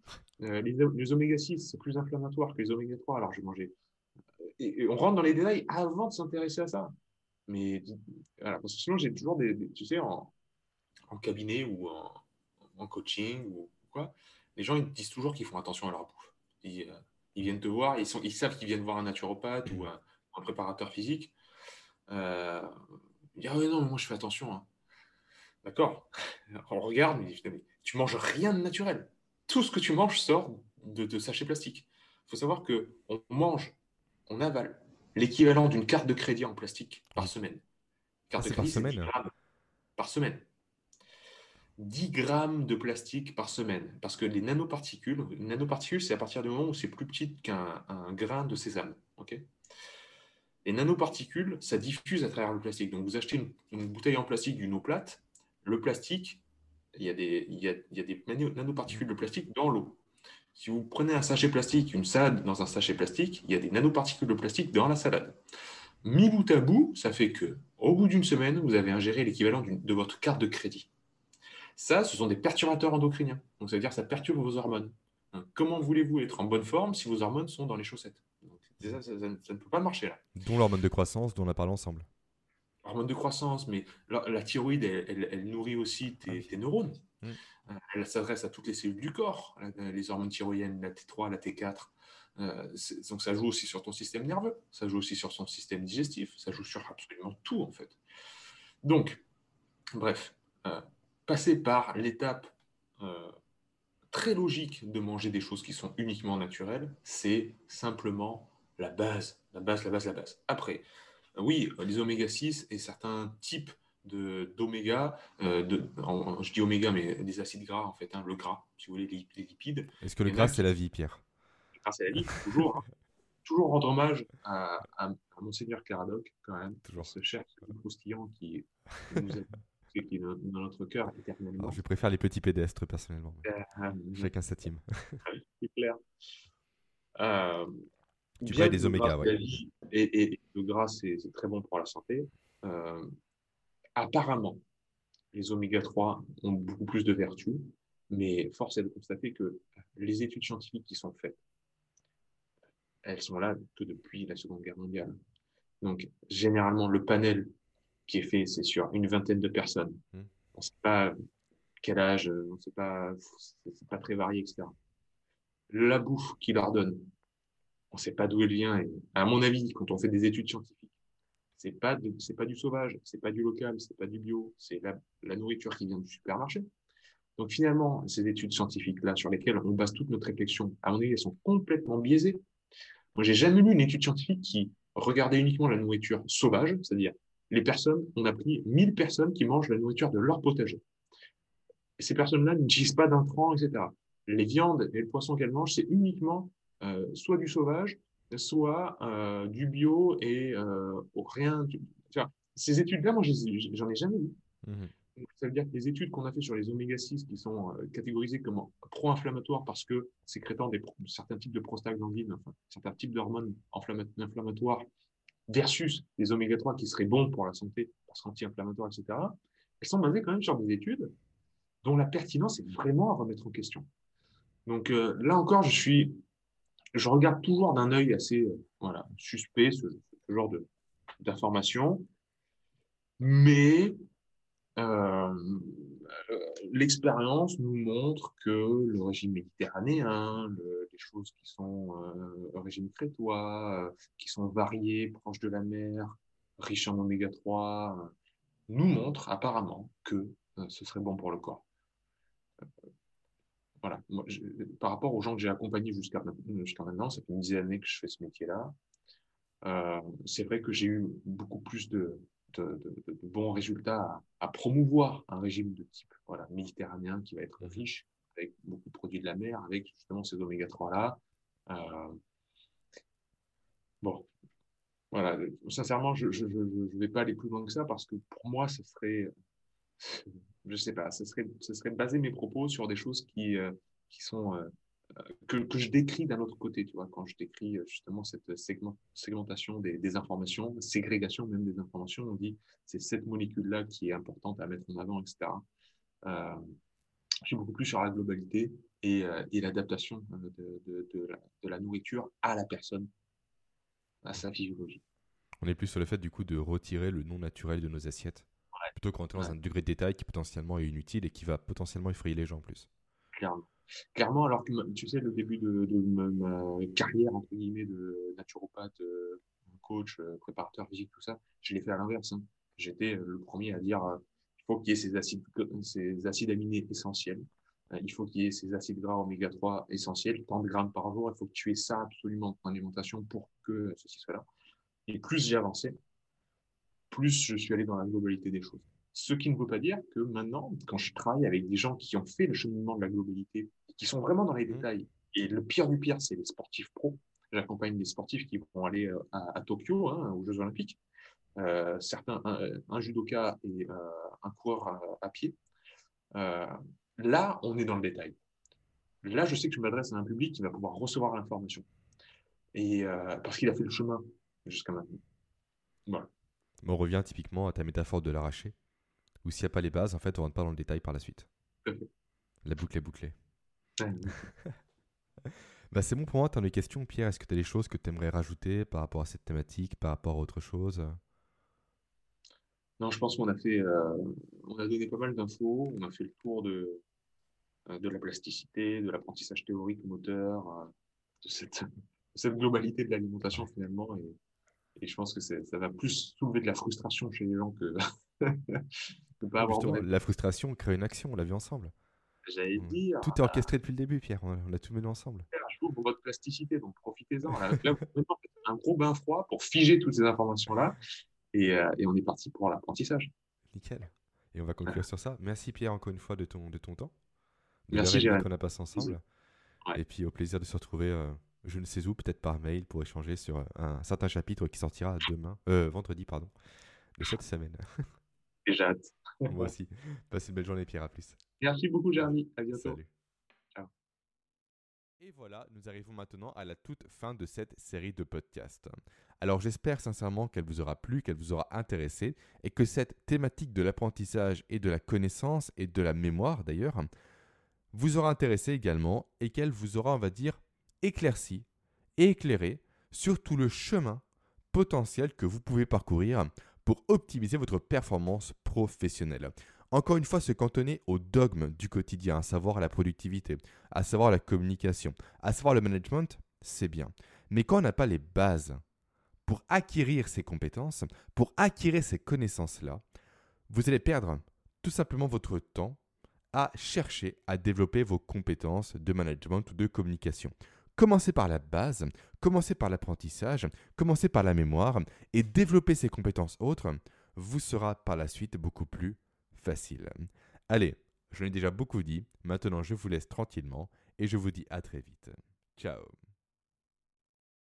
Euh, les, les oméga 6, c'est plus inflammatoire que les oméga 3, alors je manger. Et, on rentre dans les détails avant de s'intéresser à ça. Mais voilà, parce que sinon, j'ai toujours des, tu sais, en, cabinet ou en, coaching ou quoi, les gens ils disent toujours qu'ils font attention à leur bouffe. Ils, euh, viennent te voir, ils, savent qu'ils viennent voir un naturopathe ou un, préparateur physique. Euh, ils disent, ah ouais, non, moi je fais attention. hein. D'accord? On regarde, mais mais tu manges rien de naturel. Tout ce que tu manges sort de, de sachets plastiques. Il faut savoir que on mange, on avale l'équivalent d'une carte de crédit en plastique par semaine. Carte Ah, de par crédit, c'est semaine 10 grammes par semaine. 10 grammes de plastique par semaine. Parce que les nanoparticules, une nanoparticule, c'est à partir du moment où c'est plus petit qu'un un grain de sésame. ok? Les nanoparticules, ça diffuse à travers le plastique. Donc, vous achetez une, une bouteille en plastique d'une eau plate, plastique, il y a des, nanoparticules de plastique dans l'eau. Si vous prenez un sachet plastique, une salade dans un sachet plastique, il y a des nanoparticules de plastique dans la salade. Mis bout à bout, ça fait que, au bout d'une semaine, vous avez ingéré l'équivalent de votre carte de crédit. Ça, ce sont des perturbateurs endocriniens. Donc, ça veut dire que ça perturbe vos hormones. Comment voulez-vous être en bonne forme si vos hormones sont dans les chaussettes? Ça- ça ne peut pas marcher là. Dont l'hormone de croissance dont on a parlé ensemble. Hormone de croissance, mais la, la thyroïde, elle, elle- elle nourrit aussi Ah tes, tes neurones. Mm. Euh, Elle s'adresse à toutes les cellules du corps, les hormones thyroïennes, la T3, la T4. Euh, donc ça joue aussi sur ton système nerveux, ça joue aussi sur son système digestif, ça joue sur absolument tout en fait. Donc, bref, euh, passer par l'étape euh, très logique de manger des choses qui sont uniquement naturelles, c'est simplement la base, la base, la base, la base. Après, oui, les oméga 6 et certains types d'oméga, euh, je dis oméga, mais des acides gras en fait, hein, le gras, si vous voulez, les, les lipides, Est-ce que le Et gras, c'est la vie, Pierre? Grâce à la vie, toujours, hein. toujours rendre hommage à, à, à Monseigneur Caradoc, quand même, Toujours. ce cher croustillant qui, qui nous a, qui est dans notre cœur éternellement. Alors, Je préfère les petits pédestres, personnellement. Euh, Chacun sa team. c'est clair. Euh, Tu bien des le oméga, gras, ouais. c'est et- et le gras, c'est très bon pour la santé. Euh, apparemment, les oméga 3 ont beaucoup plus de vertus, mais force est de constater que les études scientifiques qui sont faites, elles sont là que depuis la Seconde Guerre mondiale. Donc, généralement, le panel qui est fait, c'est sur une vingtaine de personnes. Hmm. On ne sait pas quel âge, on sait pas, c'est pas très varié, etc. La bouffe qu'ils leur donnent, on ne sait pas d'où elle vient. Et à mon avis, quand on fait des études scientifiques, c'est pas c'est pas du sauvage, c'est pas du local, c'est pas du bio, c'est la, nourriture qui vient du supermarché. Donc finalement, ces études scientifiques-là sur lesquelles on base toute notre réflexion, à mon avis, elles sont complètement biaisées. Moi, j'ai jamais lu une étude scientifique qui regardait uniquement la nourriture sauvage, c'est-à-dire les personnes, on a pris 1000 personnes qui mangent la nourriture de leur potager. Ces personnes-là n'utilisent pas d'intrants, etc. Les viandes et le poisson qu'elles mangent, c'est uniquement soit du sauvage, soit euh, du bio et euh, rien. du- Enfin, ces études-là, moi, je les ai- j'en ai jamais vu. Mhm. Donc, Ça veut dire que les études qu'on a fait sur les oméga-6 qui sont euh, catégorisées comme pro-inflammatoires parce que sécrétant des, certains types de prostaglandines, enfin, certains types d'hormones inflammatoires versus les oméga-3 qui seraient bons pour la santé, parce qu'anti-inflammatoires, etc., elles sont basées quand même sur des études dont la pertinence est vraiment à remettre en question. Donc euh, là encore, je suis, je regarde toujours d'un œil assez euh, voilà, suspect ce, ce genre d'informations, mais euh, l'expérience nous montre que le régime méditerranéen, les choses qui sont euh, régime crétois, euh, qui sont variées, proches de la mer, riches en oméga 3, euh, nous montrent apparemment que ce serait bon pour le corps. Voilà. par rapport aux gens que j'ai accompagnés jusqu'à maintenant, ça fait une dizaine d'années que je fais ce métier-là. c'est vrai que j'ai eu beaucoup plus de, de, bons résultats à, promouvoir un régime de type voilà, méditerranéen qui va être riche, avec beaucoup de produits de la mer, avec justement ces oméga 3-là. Euh, bon, voilà, sincèrement, je ne vais pas aller plus loin que ça parce que pour moi, ce serait, je sais pas, ce serait, baser mes propos sur des choses qui, euh, sont euh, que, que, je décris d'un autre côté, tu vois, quand je décris euh, justement cette segment, segmentation des, informations, ségrégation même des informations, on dit c'est cette molécule-là qui est importante à mettre en avant, etc. Euh, je suis beaucoup plus sur la globalité et, euh, l'adaptation euh, de, de, de, la, de, la, nourriture à la personne, à sa physiologie. On est plus sur le fait du coup de retirer le non naturel de nos assiettes, plutôt qu'entrer dans ouais. un degré de détail qui potentiellement est inutile et qui va potentiellement effrayer les gens en plus. Clairement. Clairement, alors que tu sais, le début de, de ma carrière, entre guillemets, de naturopathe, euh, coach, euh, préparateur physique, tout ça, je l'ai fait à l'inverse. Hein. J'étais le premier à dire euh, il faut qu'il y ait ces acides, ces acides aminés essentiels. Euh, il faut qu'il y ait ces acides gras oméga 3 essentiels, tant de grammes par jour. Il faut que tu aies ça absolument dans ton alimentation pour que ceci soit là. Et plus j'ai avancé, plus je suis allé dans la globalité des choses. Ce qui ne veut pas dire que maintenant, quand je travaille avec des gens qui ont fait le cheminement de la globalité, qui sont vraiment dans les mmh. détails, et le pire du pire, c'est les sportifs pros. J'accompagne des sportifs qui vont aller euh, à, à Tokyo, hein, aux Jeux Olympiques. Euh, certains, un, un, judoka et euh, un coureur à, à pied. Euh, là, on est dans le détail. Là, je sais que je m'adresse à un public qui va pouvoir recevoir l'information. Et parce qu'il a fait le chemin jusqu'à maintenant. Voilà. On revient typiquement à ta métaphore de l'arraché où s'il n'y a pas les bases, en fait, on rentre pas dans le détail par la suite. La boucle est bouclée. bah, c'est bon pour moi, tu as des questions, Pierre. Est-ce que tu as des choses que tu aimerais rajouter par rapport à cette thématique, par rapport à autre chose? Non, je pense qu'on a fait, euh, on a donné pas mal d'infos, on a fait le tour de, euh, de la plasticité, de l'apprentissage théorique moteur, euh, de cette, cette globalité de l'alimentation finalement. Et, et, je pense que ça va plus soulever de la frustration chez les gens que, pas avoir la frustration crée une action, on l'a vu ensemble. J'allais on... dire. Tout est orchestré depuis le début, Pierre. On a, on a tout mené ensemble. Je trouve pour votre plasticité, donc profitez-en. Là, là un gros bain froid pour figer toutes ces informations-là. Et, euh, et, on est parti pour l'apprentissage. Nickel. Et on va conclure sur ça. Merci Pierre encore une fois de ton, de ton temps. De Merci Jérémy. qu'on a passé ensemble. Ouais. Et puis au plaisir de se retrouver, euh, je ne sais où, peut-être par mail pour échanger sur un, un certain chapitre qui sortira demain, euh, vendredi pardon, de cette semaine. Et j'ai hâte. Moi aussi. Passez une belle journée, Pierre. À plus. Merci beaucoup, Jérémy. À bientôt. Salut. Ciao. Et voilà, nous arrivons maintenant à la toute fin de cette série de podcasts. Alors j'espère sincèrement qu'elle vous aura plu, qu'elle vous aura intéressé et que cette thématique de l'apprentissage et de la connaissance et de la mémoire d'ailleurs vous aura intéressé également et qu'elle vous aura, on va dire, éclairci et éclairé sur tout le chemin potentiel que vous pouvez parcourir pour optimiser votre performance professionnelle. Encore une fois, se cantonner au dogme du quotidien, à savoir la productivité, à savoir la communication, à savoir le management, c'est bien. Mais quand on n'a pas les bases pour acquérir ces compétences, pour acquérir ces connaissances-là, vous allez perdre tout simplement votre temps à chercher à développer vos compétences de management ou de communication. Commencez par la base, commencez par l'apprentissage, commencez par la mémoire et développer ces compétences autres vous sera par la suite beaucoup plus facile. Allez, je l'ai déjà beaucoup dit, maintenant je vous laisse tranquillement et je vous dis à très vite. Ciao